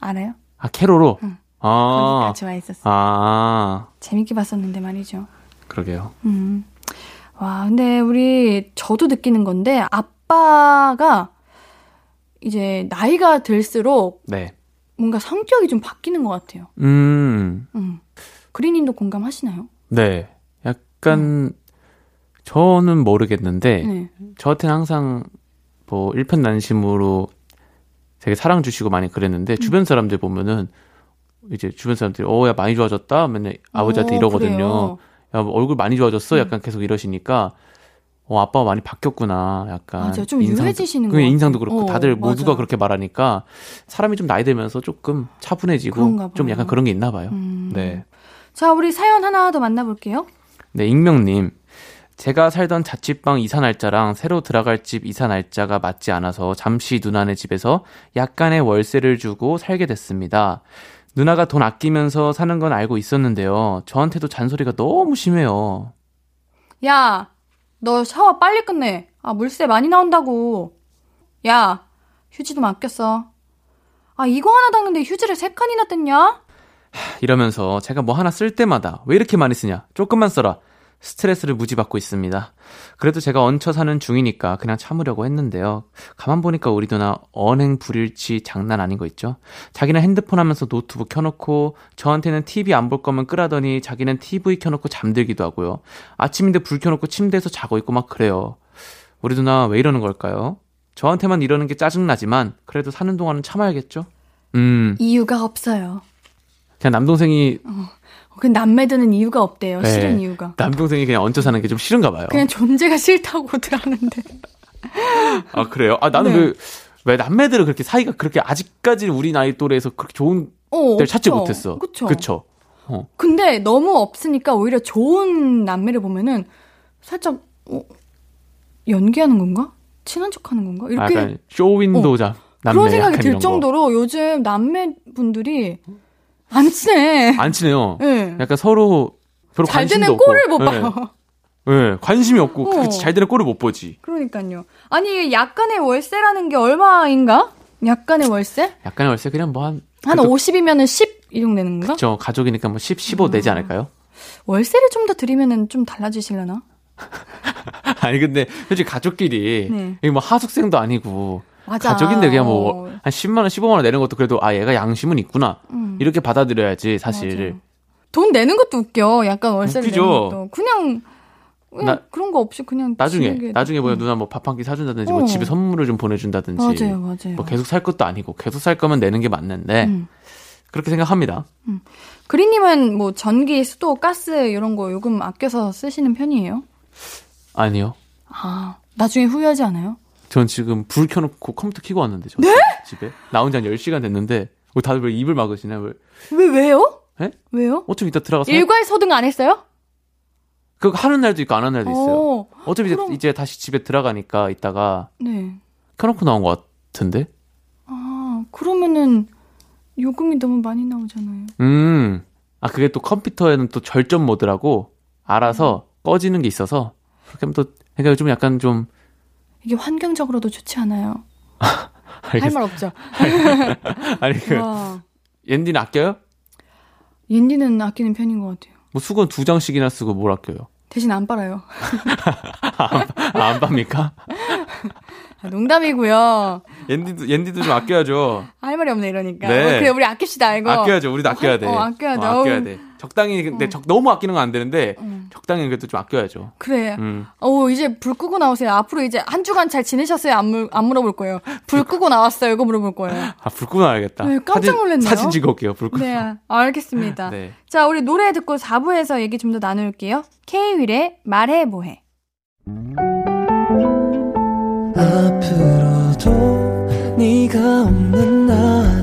알아요? 아, 캐로로? 응. 아, 좋아했었어. 요 아, 재밌게 봤었는데 말이죠. 그러게요. 음. 와, 근데 우리 저도 느끼는 건데 아빠가 이제 나이가 들수록 네. 뭔가 성격이 좀 바뀌는 것 같아요. 음, 음. 그리님도 공감하시나요? 네. 약간, 저는 모르겠는데, 네. 저한테는 항상, 뭐, 일편단심으로 되게 사랑 주시고 많이 그랬는데, 음. 주변 사람들 보면은, 이제 주변 사람들이, 어, 야, 많이 좋아졌다? 맨날 아버지한테 어, 이러거든요. 그래요. 야, 뭐 얼굴 많이 좋아졌어? 음. 약간 계속 이러시니까, 어, 아빠가 많이 바뀌었구나. 약간. 맞아요. 좀 인상도- 유해지시는 같아요. 인상도 그렇고, 어, 다들 모두가 맞아요. 그렇게 말하니까, 사람이 좀 나이 들면서 조금 차분해지고, 좀. 약간 그런 게 있나 봐요. 음. 네. 자, 우리 사연 하나 더 만나볼게요. 네, 익명님. 제가 살던 자취방 이사 날짜랑 새로 들어갈 집 이사 날짜가 맞지 않아서 잠시 누나네 집에서 약간의 월세를 주고 살게 됐습니다. 누나가 돈 아끼면서 사는 건 알고 있었는데요. 저한테도 잔소리가 너무 심해요. 야, 너 샤워 빨리 끝내. 아, 물세 많이 나온다고. 야, 휴지도 맡겼어. 아, 이거 하나 닦는데 휴지를 세 칸이나 뗐냐? 이러면서 제가 뭐 하나 쓸 때마다 왜 이렇게 많이 쓰냐? 조금만 써라. 스트레스를 무지 받고 있습니다. 그래도 제가 얹혀 사는 중이니까 그냥 참으려고 했는데요. 가만 보니까 우리 누나 언행 불일치 장난 아닌 거 있죠? 자기는 핸드폰 하면서 노트북 켜놓고 저한테는 TV 안 볼 거면 끄라더니 자기는 TV 켜놓고 잠들기도 하고요. 아침인데 불 켜놓고 침대에서 자고 있고 막 그래요. 우리 누나 왜 이러는 걸까요? 저한테만 이러는 게 짜증나지만 그래도 사는 동안은 참아야겠죠? 음, 이유가 없어요. 그냥 남동생이 그 남매 드는 이유가 없대요. 네. 싫은 이유가. 남동생이 그냥 얹혀 사는 게 좀 싫은가 봐요. 그냥 존재가 싫다고들 하는데. 아 그래요? 아 나는 네. 왜, 왜 남매들은 그렇게 사이가 그렇게 아직까지 우리 나이 또래에서 그렇게 좋은 어, 데를 찾지. 못했어. 그쵸. 그쵸? 근데 너무 없으니까 오히려 좋은 남매를 보면은 살짝, 어, 연기하는 건가? 친한 척하는 건가? 아, 이렇게 약간 쇼윈도자 남매 그런 생각이 들 이런 거. 정도로 요즘 남매분들이 안 친해. 안 친해요. 예. 약간 서로 별로 잘 관심도 되는 없고. 꼴을 못 예. 봐요. 예, 관심이 없고 어. 그잘 되는 꼴을 못 보지. 그러니까요. 아니 약간의 월세라는 게 얼마인가? 약간의 월세? 약간의 월세 그냥 뭐 한한 50이면은 10이 정도 되는 건가? 저 가족이니까 뭐 10, 15 내지 음. 않을까요? 월세를 좀 더 드리면은 좀 달라지실려나? 아니 근데 솔직히 가족끼리 네. 이게 뭐 하숙생도 아니고 맞아. 가족인데 그냥 뭐 어. 한 10만 원, 15만 원 내는 것도 그래도 아 얘가 양심은 있구나 음. 이렇게 받아들여야지 사실. 맞아요. 돈 내는 것도 웃겨. 약간 월세를 웃기죠. 내는 것도. 그냥, 그냥 나- 그런 거 없이 그냥 나중에 나중에 뭐야 음. 누나 뭐 밥 한 끼 사준다든지 어. 뭐 집에 선물을 좀 보내준다든지 맞아요, 맞아요. 뭐 계속 살 것도 아니고 계속 살 거면 내는 게 맞는데 음. 그렇게 생각합니다. 그리님은 뭐 전기, 수도, 가스 이런 거 요금 아껴서 쓰시는 편이에요? 아니요. 아, 나중에 후회하지 않아요? 전 지금 불 켜놓고 컴퓨터 켜고 왔는데 저 네? 집에 나온 지한 10시간 됐는데 왜 다들 왜 입을 막으시나 왜 왜, 왜요? 에? 왜요? 어차피 이따 들어가서 일괄 소등 안 했어요? 그거 하는 날도 있고 안 하는 날도 있어요. 어, 어차피 이제, 그럼- 이제 다시 집에 들어가니까 이따가 네. 켜놓고 나온 것 같은데 아, 그러면은 요금이 너무 많이 나오잖아요. 음. 아, 그게 또 컴퓨터에는 또 절전 모드라고 알아서 꺼지는 게 있어서 그렇게 하면 또 그러니까 좀 약간 좀 이게 환경적으로도 좋지 않아요. 할 알겠... 말 없죠. 아니 그 와. 옌디는 아껴요? 옌디는 아끼는 편인 것 같아요. 뭐 수건 두 장씩이나 쓰고 뭘 아껴요? 대신 안 빨아요. 아, 안 팝니까? 아, 농담이고요. 옌디도 옌디도 좀 아껴야죠. 할 말이 없네 이러니까. 네. 어, 그래 우리 아낍시다 이거. 아껴야죠. 우리도 어, 아껴야 돼. 어, 아껴야 돼. 어, 아껴야. 돼. 적당히 근데 적, 너무 아끼는 건 안 되는데 음. 적당히 그래도 좀 아껴야죠. 그래. 음. 어 이제 불 끄고 나오세요. 앞으로 이제 한 주간 잘 지내셨어요? 안, 물, 안 물어볼 거예요. 불 끄고 나왔어요. 이거 물어볼 거예요. 아, 불 끄고 나야겠다. 네, 깜짝 놀랐네요. 사진, 사진 찍어 올게요. 불 끄고. 네, 알겠습니다. 네. 자, 우리 노래 듣고 4부에서 얘기 좀 더 나눌게요. K-윌의 말해 뭐해. 앞으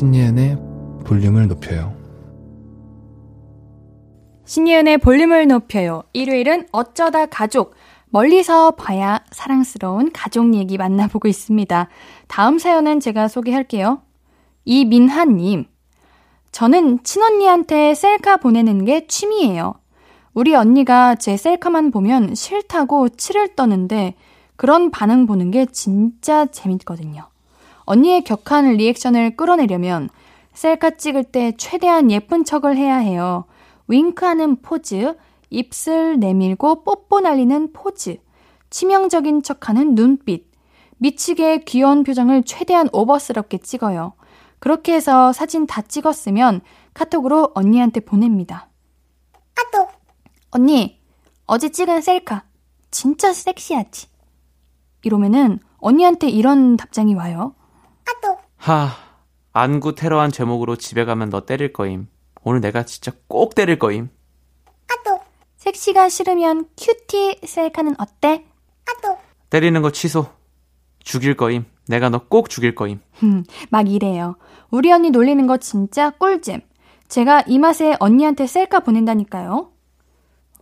신예은의 볼륨을 높여요. 신예은의 볼륨을 높여요. 일요일은 어쩌다 가족. 멀리서 봐야 사랑스러운 가족 얘기 만나보고 있습니다. 다음 사연은 제가 소개할게요. 이민하님. 저는 친언니한테 셀카 보내는 게 취미예요. 우리 언니가 제 셀카만 보면 싫다고 치를 떠는데 그런 반응 보는 게 진짜 재밌거든요. 언니의 격한 리액션을 끌어내려면 셀카 찍을 때 최대한 예쁜 척을 해야 해요. 윙크하는 포즈, 입술 내밀고 뽀뽀 날리는 포즈, 치명적인 척하는 눈빛, 미치게 귀여운 표정을 최대한 오버스럽게 찍어요. 그렇게 해서 사진 다 찍었으면 카톡으로 언니한테 보냅니다. 카톡. 언니, 어제 찍은 셀카 진짜 섹시하지? 이러면은 언니한테 이런 답장이 와요. 하, 안구 테러한 제목으로 집에 가면 너 때릴 거임. 오늘 내가 진짜 꼭 때릴 거임. 섹시가 싫으면 큐티 셀카는 어때? 때리는 거 취소. 죽일 거임. 내가 너 꼭 죽일 거임. 음, 막 이래요. 우리 언니 놀리는 거 진짜 꿀잼. 제가 이 맛에 언니한테 셀카 보낸다니까요.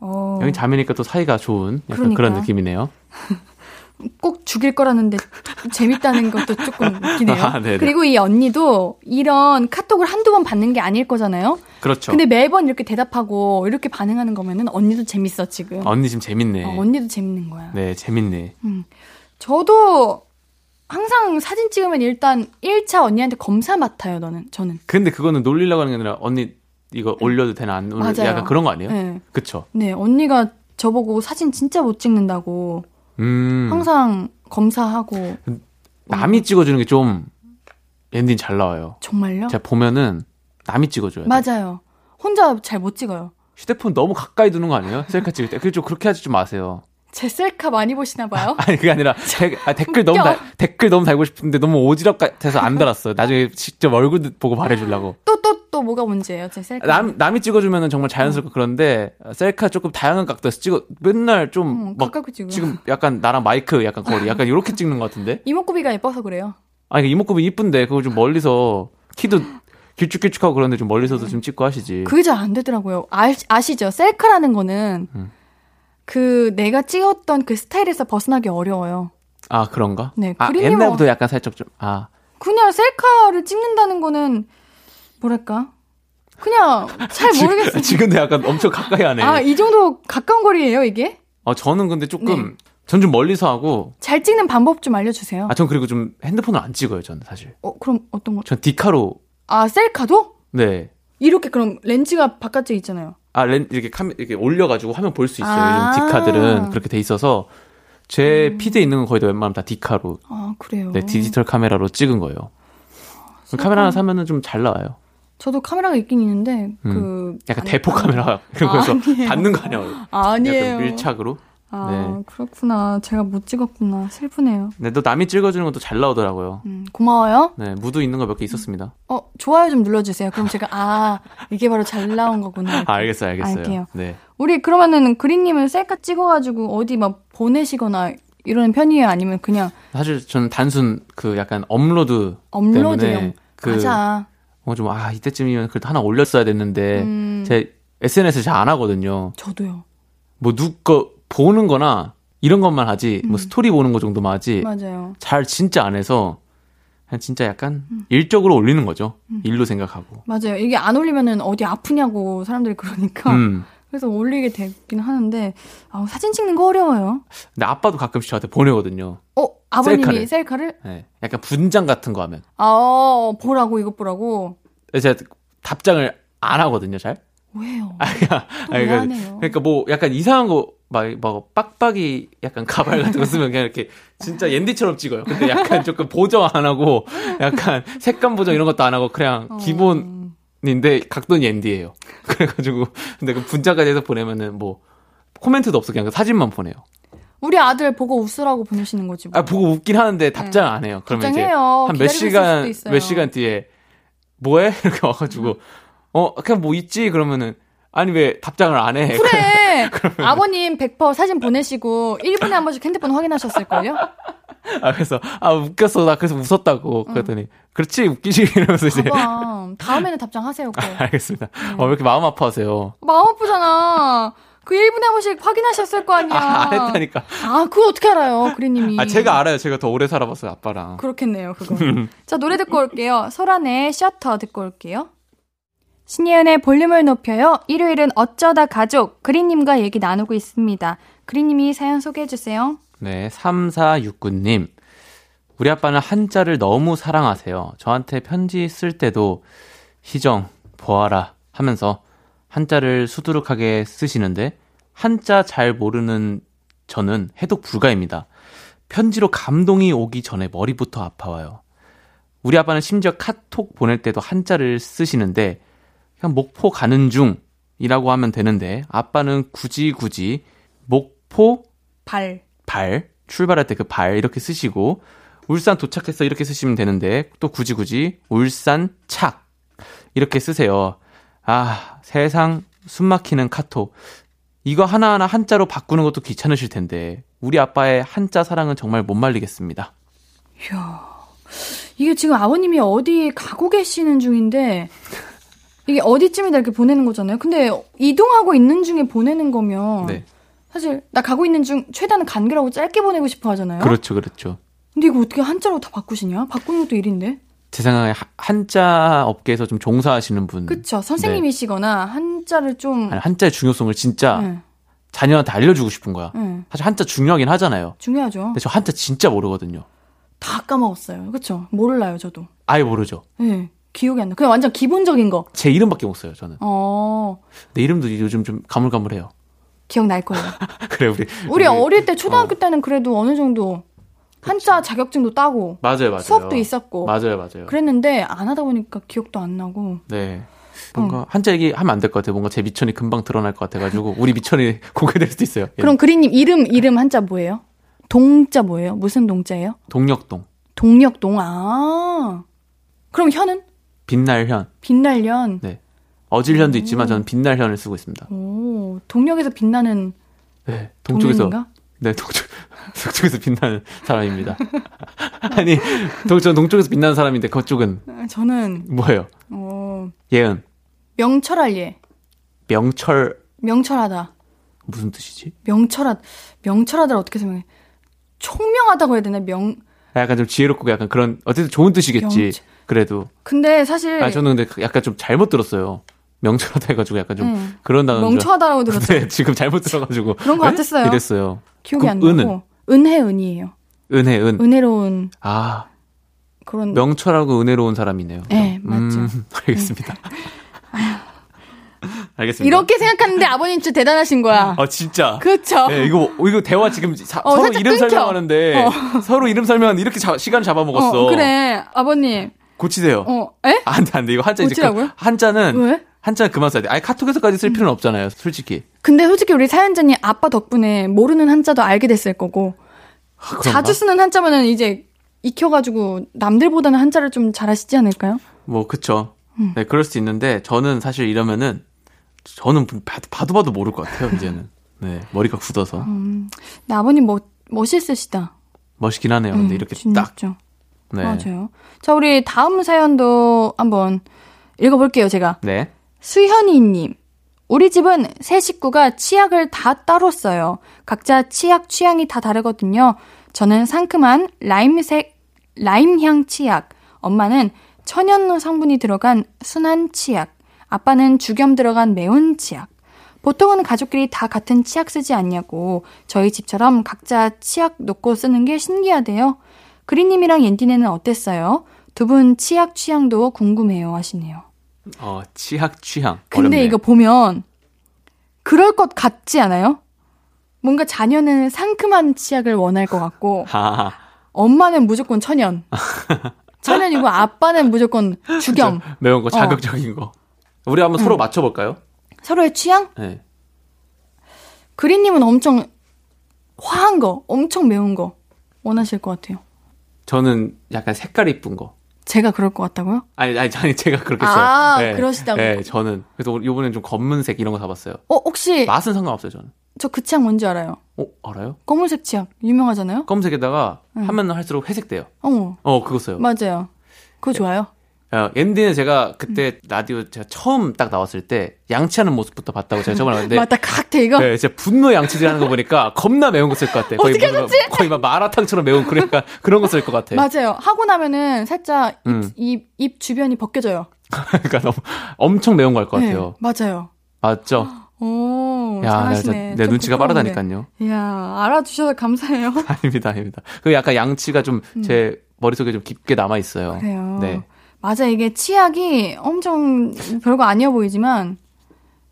어, 여기 자매니까 또 사이가 좋은 약간 그러니까. 그런 느낌이네요. 꼭 죽일 거라는데 재밌다는 것도 조금 웃기네요. 아. 그리고 이 언니도 이런 카톡을 한두 번 받는 게 아닐 거잖아요. 그렇죠. 근데 매번 이렇게 대답하고 이렇게 반응하는 거면은 언니도 재밌어 지금. 언니 지금 재밌네. 어, 언니도 재밌는 거야. 네, 재밌네. 저도 항상 사진 찍으면 일단 1차 언니한테 검사 맡아요, 너는. 저는. 근데 그거는 놀리려고 하는 게 아니라 언니 이거 올려도 되나 안 올려도. 약간 그런 거 아니에요? 네. 그쵸? 네, 언니가 저보고 사진 진짜 못 찍는다고 음. 항상 검사하고 남이 찍어주는 게 좀 엔딩 잘 나와요. 정말요? 제가 보면은 남이 찍어줘야 돼. 맞아요. 혼자 잘 못 찍어요. 휴대폰 너무 가까이 두는 거 아니에요? 셀카 찍을 때. 그좀 그렇게 하지 좀 마세요. 제 셀카 많이 보시나 봐요. 아 니 그게 아니라 데, 아, 댓글 너무. 달, 댓글 너무 달고 싶은데 너무 오지랖 같아서 안 달았어요. 나중에 직접 얼굴 보고 말해주려고. 또 또또 뭐가 문제예요, 제 셀카? 남 남이 찍어주면은 정말 자연스럽고 그런데 셀카 조금 다양한 각도에서 찍어 맨날 좀 음, 막. 지금 약간 나랑 마이크 약간 거리 약간 이렇게 찍는 것 같은데. 이목구비가 예뻐서 그래요. 아니 그 이목구비 이쁜데 그거 좀 멀리서 키도 길쭉길쭉하고 그런데 좀 멀리서도 좀 찍고 하시지. 그게 잘 안 되더라고요. 아, 아시죠? 셀카라는 거는 음. 그 내가 찍었던 그 스타일에서 벗어나기 어려워요. 아 그런가? 네, 아 옛날부터 뭐- 약간 살짝 좀 아 그냥 셀카를 찍는다는 거는 뭐랄까? 그냥 잘 모르겠어요. 지금 도 약간 엄청 가까이 하네. 아, 이 정도 가까운 거리예요, 이게? 어, 저는 근데 조금 네. 전좀 멀리서 하고 잘 찍는 방법 좀 알려주세요. 아전 그리고 좀 핸드폰을 안 찍어요 저는 사실. 어, 그럼 어떤 거? 전 디카로 아, 셀카도? 네. 이렇게 그럼 렌즈가 바깥에 있잖아요. 아, 렌, 이렇게 카메, 이렇게 올려가지고 화면 볼 수 있어요. 아. 요즘 디카들은 그렇게 돼 있어서 제 피드에 있는 건 거의 다 웬만하면 다 디카로, 아, 그래요. 네, 디지털 카메라로 찍은 거예요. 카메라 하나 사면은 좀 잘 나와요. 저도 카메라가 있긴 있는데, 그. 음. 약간 아니, 대포 카메라 아, 거에서 아니에요. 받는 거 아니야? 아니에요. 약간 밀착으로. 아, 네. 그렇구나. 제가 못 찍었구나. 슬프네요. 네, 또 남이 찍어주는 것도 잘 나오더라고요. 음, 고마워요. 네, 무드 있는 거 몇 개 있었습니다. 어, 좋아요 좀 눌러주세요. 그럼 제가, 아, 이게 바로 잘 나온 거구나. 아, 알겠어요, 알겠어요. 알게요. 네. 우리 그러면은 그린님은 셀카 찍어가지고 어디 막 보내시거나 이러는 편이에요? 아니면 그냥 사실 저는 단순 그 약간 업로드 업로드용? 그 맞아. 어, 좀, 아, 이때쯤이면 그래도 하나 올렸어야 됐는데, 음. 제 SNS 잘 안 하거든요. 저도요. 뭐, 누구 거 보는 거나, 이런 것만 하지, 음. 뭐, 스토리 보는 거 정도만 하지, 맞아요. 잘 진짜 안 해서, 그냥 진짜 약간, 음. 일적으로 올리는 거죠. 일로 생각하고. 맞아요. 이게 안 올리면은 어디 아프냐고 사람들이 그러니까. 음. 그래서 올리게 되긴 하는데, 아, 사진 찍는 거 어려워요. 근데 아빠도 가끔씩 저한테 보내거든요. 어, 아버님이 셀카를. 셀카를? 네. 약간 분장 같은 거 하면. 아, 어, 보라고, 이것 보라고. 제가 답장을 안 하거든요, 잘. 왜요? 또 그러니까, 미안해요. 그러니까 뭐 약간 이상한 거, 막, 막 빡빡이 약간 가발 같은 거 쓰면 그냥 이렇게 진짜 옌디처럼 찍어요. 근데 약간 조금 보정 안 하고 약간 색감 보정 이런 것도 안 하고 그냥 어. 기본 인데 각도는 옌디예요. 그래가지고 근데 그 분장까지 해서 보내면은 뭐 코멘트도 없어 그냥 그 사진만 보내요. 우리 아들 보고 웃으라고 보내시는 거지. 뭐. 아 보고 웃긴 하는데 답장 안 해요. 그러면 이제 답장해요. 한몇 시간. 몇 시간 뒤에 뭐해 이렇게 와가지고 어 그냥 뭐 있지 그러면은 아니 왜 답장을 안 해? 그래. 아버님 100% 사진 보내시고 1분에 한 번씩 핸드폰 확인하셨을걸요? 아, 그래서, 아, 웃겼어. 나 그래서 웃었다고. 그랬더니, 그렇지, 웃기지. 이러면서 이제. 봐봐. 다음에는 답장하세요. 꼭. 알겠습니다. 어, 왜 이렇게 마음 아파하세요? 마음 아프잖아. 그 1분에 한 번씩 확인하셨을 거 아니야. 아, 안 했다니까. 아, 그거 어떻게 알아요, 그리님이. 아, 제가 알아요. 제가 더 오래 살아봤어요, 아빠랑. 그렇겠네요, 그거. 자, 노래 듣고 올게요. 소란의 셔터 듣고 올게요. 신예은의 볼륨을 높여요. 일요일은 어쩌다 가족 그린님과 얘기 나누고 있습니다. 그린님이 사연 소개해주세요. 네, 3469님. 우리 아빠는 한자를 너무 사랑하세요. 저한테 편지 쓸 때도, 희정, 보아라 하면서 한자를 수두룩하게 쓰시는데, 한자 잘 모르는 저는 해독 불가입니다. 편지로 감동이 오기 전에 머리부터 아파와요. 우리 아빠는 심지어 카톡 보낼 때도 한자를 쓰시는데, 그냥 목포 가는 중이라고 하면 되는데, 아빠는 굳이 굳이 목포 발. 발, 출발할 때 그 발 이렇게 쓰시고, 울산 도착했어 이렇게 쓰시면 되는데, 또 굳이 굳이 울산 착 이렇게 쓰세요. 아, 세상 숨 막히는 카톡. 이거 하나하나 한자로 바꾸는 것도 귀찮으실 텐데, 우리 아빠의 한자 사랑은 정말 못 말리겠습니다. 이야. 이게 지금 아버님이 어디 가고 계시는 중인데, 이게 어디쯤이다 이렇게 보내는 거잖아요. 근데 이동하고 있는 중에 보내는 거면, 네. 사실 나 가고 있는 중 최대한 간결하고 짧게 보내고 싶어 하잖아요. 그렇죠, 그렇죠. 근데 이거 어떻게 한자로 다 바꾸시냐? 바꾸는 것도 일인데. 제 생각에 하- 한자 업계에서 좀 종사하시는 분. 그쵸. 선생님이시거나 한자를 좀. 아니, 한자의 중요성을 진짜 네, 자녀한테 알려주고 싶은 거야. 네. 사실 한자 중요하긴 하잖아요. 중요하죠. 근데 저 한자 진짜 모르거든요. 다 까먹었어요. 그쵸. 몰라요, 저도. 아예 모르죠. 네. 기억이 안 나. 그냥 완전 기본적인 거. 제 이름밖에 못 써요, 저는. 어, 내 이름도 요즘 좀 가물가물해요. 기억날 거예요. 그래, 우리. 우리 어릴 때, 초등학교 때는 그래도 어느 정도 한자 자격증도 따고, 맞아요, 맞아요. 수업도 있었고. 맞아요, 맞아요. 그랬는데, 안 하다 보니까 기억도 안 나고. 네. 뭔가 한자 얘기 하면 안 될 것 같아요. 뭔가 제 미천이 금방 드러날 것 같아가지고 우리 미천이 공개될 수도 있어요. 예. 그럼 그린님 이름 이름 한자 뭐예요? 동자 뭐예요? 무슨 동자예요? 동력동, 동력동 아. 그럼 현은 빛날현, 빛날련. 네. 어질현도 있지만 저는 빛날현을 쓰고 있습니다. 오 동력에서 빛나는 네, 동쪽에서 동력인가? 네, 동쪽, 동쪽에서 빛나는 사람입니다. 아니, 동, 전 동쪽에서 빛나는 사람인데, 그쪽은 아, 저는 뭐예요? 어 예은, 명철할 예. 명철, 명철하다. 무슨 뜻이지? 명철하 명철하다를 어떻게 설명해? 총명하다고 해야 되나? 명 약간 좀 지혜롭고 약간 그런, 어쨌든 좋은 뜻이겠지. 명철. 그래도. 근데 사실 아, 저는 근데 약간 좀 잘못 들었어요. 명철하다 해가지고 약간 좀 음. 그런 단어. 명철하다라고 들었어요. 네, 지금 잘못 들어가지고. 그런 것 네? 같았어요. 이랬어요. 기억이 안 나고. 은은? 은혜 은이에요. 은혜, 은. 은혜로운 아, 그런 명철하고 은혜로운 사람이네요. 네, 맞죠. 음, 알겠습니다. 알겠습니다. 이렇게 생각하는데 아버님 진짜 대단하신 거야. 아, 진짜. 그렇죠. 네, 이거 이거 대화 지금 사- 어, 서로 이름 끊겨. 설명하는데 어. 서로 이름 설명하는데 이렇게 자- 시간 잡아먹었어. 어, 그래. 아버님. 고치세요. 어, 에? 안 돼, 안 돼. 이거 한자 이제 고치라고요? 그- 한자는 왜? 한자 그만 써야 돼. 아니 카톡에서까지 쓸 필요는 없잖아요. 솔직히. 근데 솔직히 우리 사연자님 아빠 덕분에 모르는 한자도 알게 됐을 거고 아? 자주 쓰는 한자면은 이제 익혀가지고 남들보다는 한자를 좀 잘하시지 않을까요? 뭐 그쵸. 음. 네, 그럴 수 있는데 저는 사실 이러면은 저는 봐도 봐도, 모를 것 같아요. 이제는. 네, 머리가 굳어서 음, 근데 아버님 멋 멋있으시다. 멋있긴 하네요. 근데 음, 이렇게 진짜. 딱. 네. 맞아요. 자, 우리 다음 사연도 한번 읽어볼게요, 제가. 네. 수현이님. 우리 집은 세 식구가 치약을 다 따로 써요. 각자 치약 취향이 다 다르거든요. 저는 상큼한 라임색, 라임향 치약. 엄마는 천연 성분이 들어간 순한 치약. 아빠는 죽염 들어간 매운 치약. 보통은 가족끼리 다 같은 치약 쓰지 않냐고. 저희 집처럼 각자 치약 놓고 쓰는 게 신기하대요. 그리님이랑 옌디네는 어땠어요? 두 분 치약 취향도 궁금해요 하시네요. 어, 치약 취향. 근데 어렵네. 이거 보면 그럴 것 같지 않아요? 뭔가 자녀는 상큼한 치약을 원할 것 같고 아, 엄마는 무조건 천연. 천연이고 아빠는 무조건 죽염. 매운 어. 거, 자극적인 거. 우리 한번 서로 맞춰 볼까요? 서로의 취향? 네. 그린님은 엄청 화한 거, 엄청 매운 거 원하실 것 같아요. 저는 약간 색깔 이쁜 거. 제가 그럴 것 같다고요? 아니, 아니, 아니, 제가 그렇게 써요. 아, 네. 그러시다고. 네, 저는. 그래서 요번엔 좀 검은색 이런 거 사봤어요. 어, 혹시 맛은 상관없어요, 저는. 저 그 치약 뭔지 알아요? 어, 알아요? 검은색 치약 유명하잖아요? 검은색에다가 응. 하면 할수록 회색 돼요. 어, 어, 그거 써요. 맞아요. 그거 좋아요. 어, 앤디는 제가 그때 음. 라디오 제가 처음 딱 나왔을 때 양치하는 모습부터 봤다고 제가 저번에 말했는데 맞다, 칵테일 이거? 네, 진짜 분노 양치질 하는 거 보니까 겁나 매운 거 쓸 것 같아. 거의 어떻게 뭐, 거의 막 마라탕처럼 매운 그러니까 그런 거 쓸 것 같아. 맞아요. 하고 나면은 살짝 입, 음. 입, 입 주변이 벗겨져요. 그러니까 너무 엄청 매운 거 할 것 같아요. 네, 맞아요. 맞죠? 오, 야, 나 잘하시네. 내좀 눈치가 부끄러운데. 빠르다니까요. 이야, 알아주셔서 감사해요. 아닙니다, 아닙니다. 그 약간 양치가 좀제 머릿속에 좀 깊게 남아 있어요. 음. 그래요. 네. 맞아, 이게 치약이 엄청 별거 아니어 보이지만,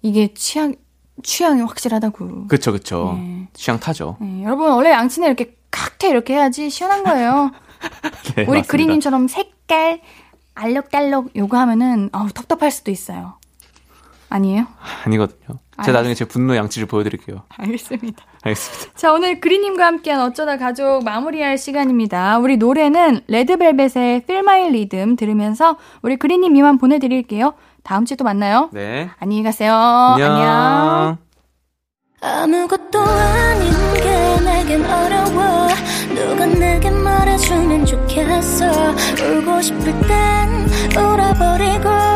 이게 취향, 취향이 확실하다고. 그쵸, 그쵸. 네. 취향 타죠. 네, 여러분, 원래 양치는 이렇게 칵테일 이렇게 해야지 시원한 거예요. 네, 우리 맞습니다. 그리님처럼 색깔, 알록달록 요거 하면은, 어우, 텁텁할 수도 있어요. 아니에요? 아니거든요. 제가 나중에 제 분노 양치를 보여드릴게요. 알겠습니다. 알겠습니다. 자, 오늘 그리님과 함께한 어쩌다 가족 마무리할 시간입니다. 우리 노래는 레드벨벳의 Feel My Rhythm 들으면서 우리 그리님 이만 보내드릴게요. 다음 주에 또 만나요. 네. 안녕히 가세요. 안녕. 안녕. 아무것도 아닌 게 내겐 어려워 누가 내게 말해주면 좋겠어 울고 싶을 땐 울어버리고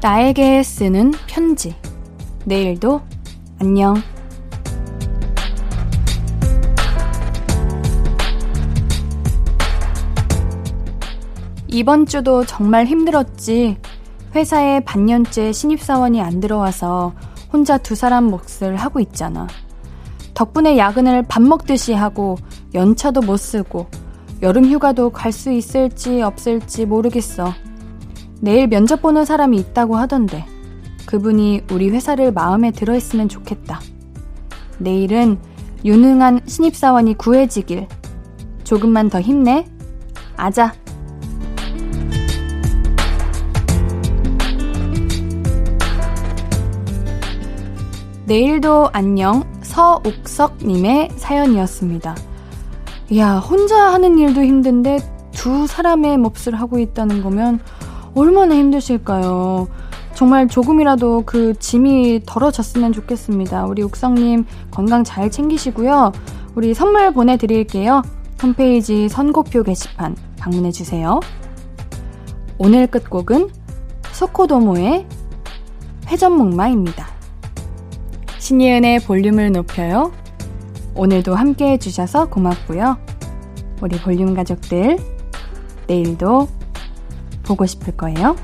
나에게 쓰는 편지. 내일도 안녕. 이번 주도 정말 힘들었지. 회사에 반년째 신입사원이 안 들어와서 혼자 두 사람 몫을 하고 있잖아. 덕분에 야근을 밥 먹듯이 하고 연차도 못 쓰고 여름 휴가도 갈 수 있을지 없을지 모르겠어. 내일 면접 보는 사람이 있다고 하던데 그분이 우리 회사를 마음에 들어 했으면 좋겠다. 내일은 유능한 신입사원이 구해지길. 조금만 더 힘내. 아자. 내일도 안녕 서옥석님의 사연이었습니다. 이야, 혼자 하는 일도 힘든데 두 사람의 몫을 하고 있다는 거면 얼마나 힘드실까요? 정말 조금이라도 그 짐이 덜어졌으면 좋겠습니다. 우리 옥성님 건강 잘 챙기시고요. 우리 선물 보내드릴게요. 홈페이지 선곡표 게시판 방문해주세요. 오늘 끝곡은 소코도모의 회전목마입니다. 신예은의 볼륨을 높여요. 오늘도 함께 해주셔서 고맙고요. 우리 볼륨 가족들, 내일도 보고 싶을 거예요.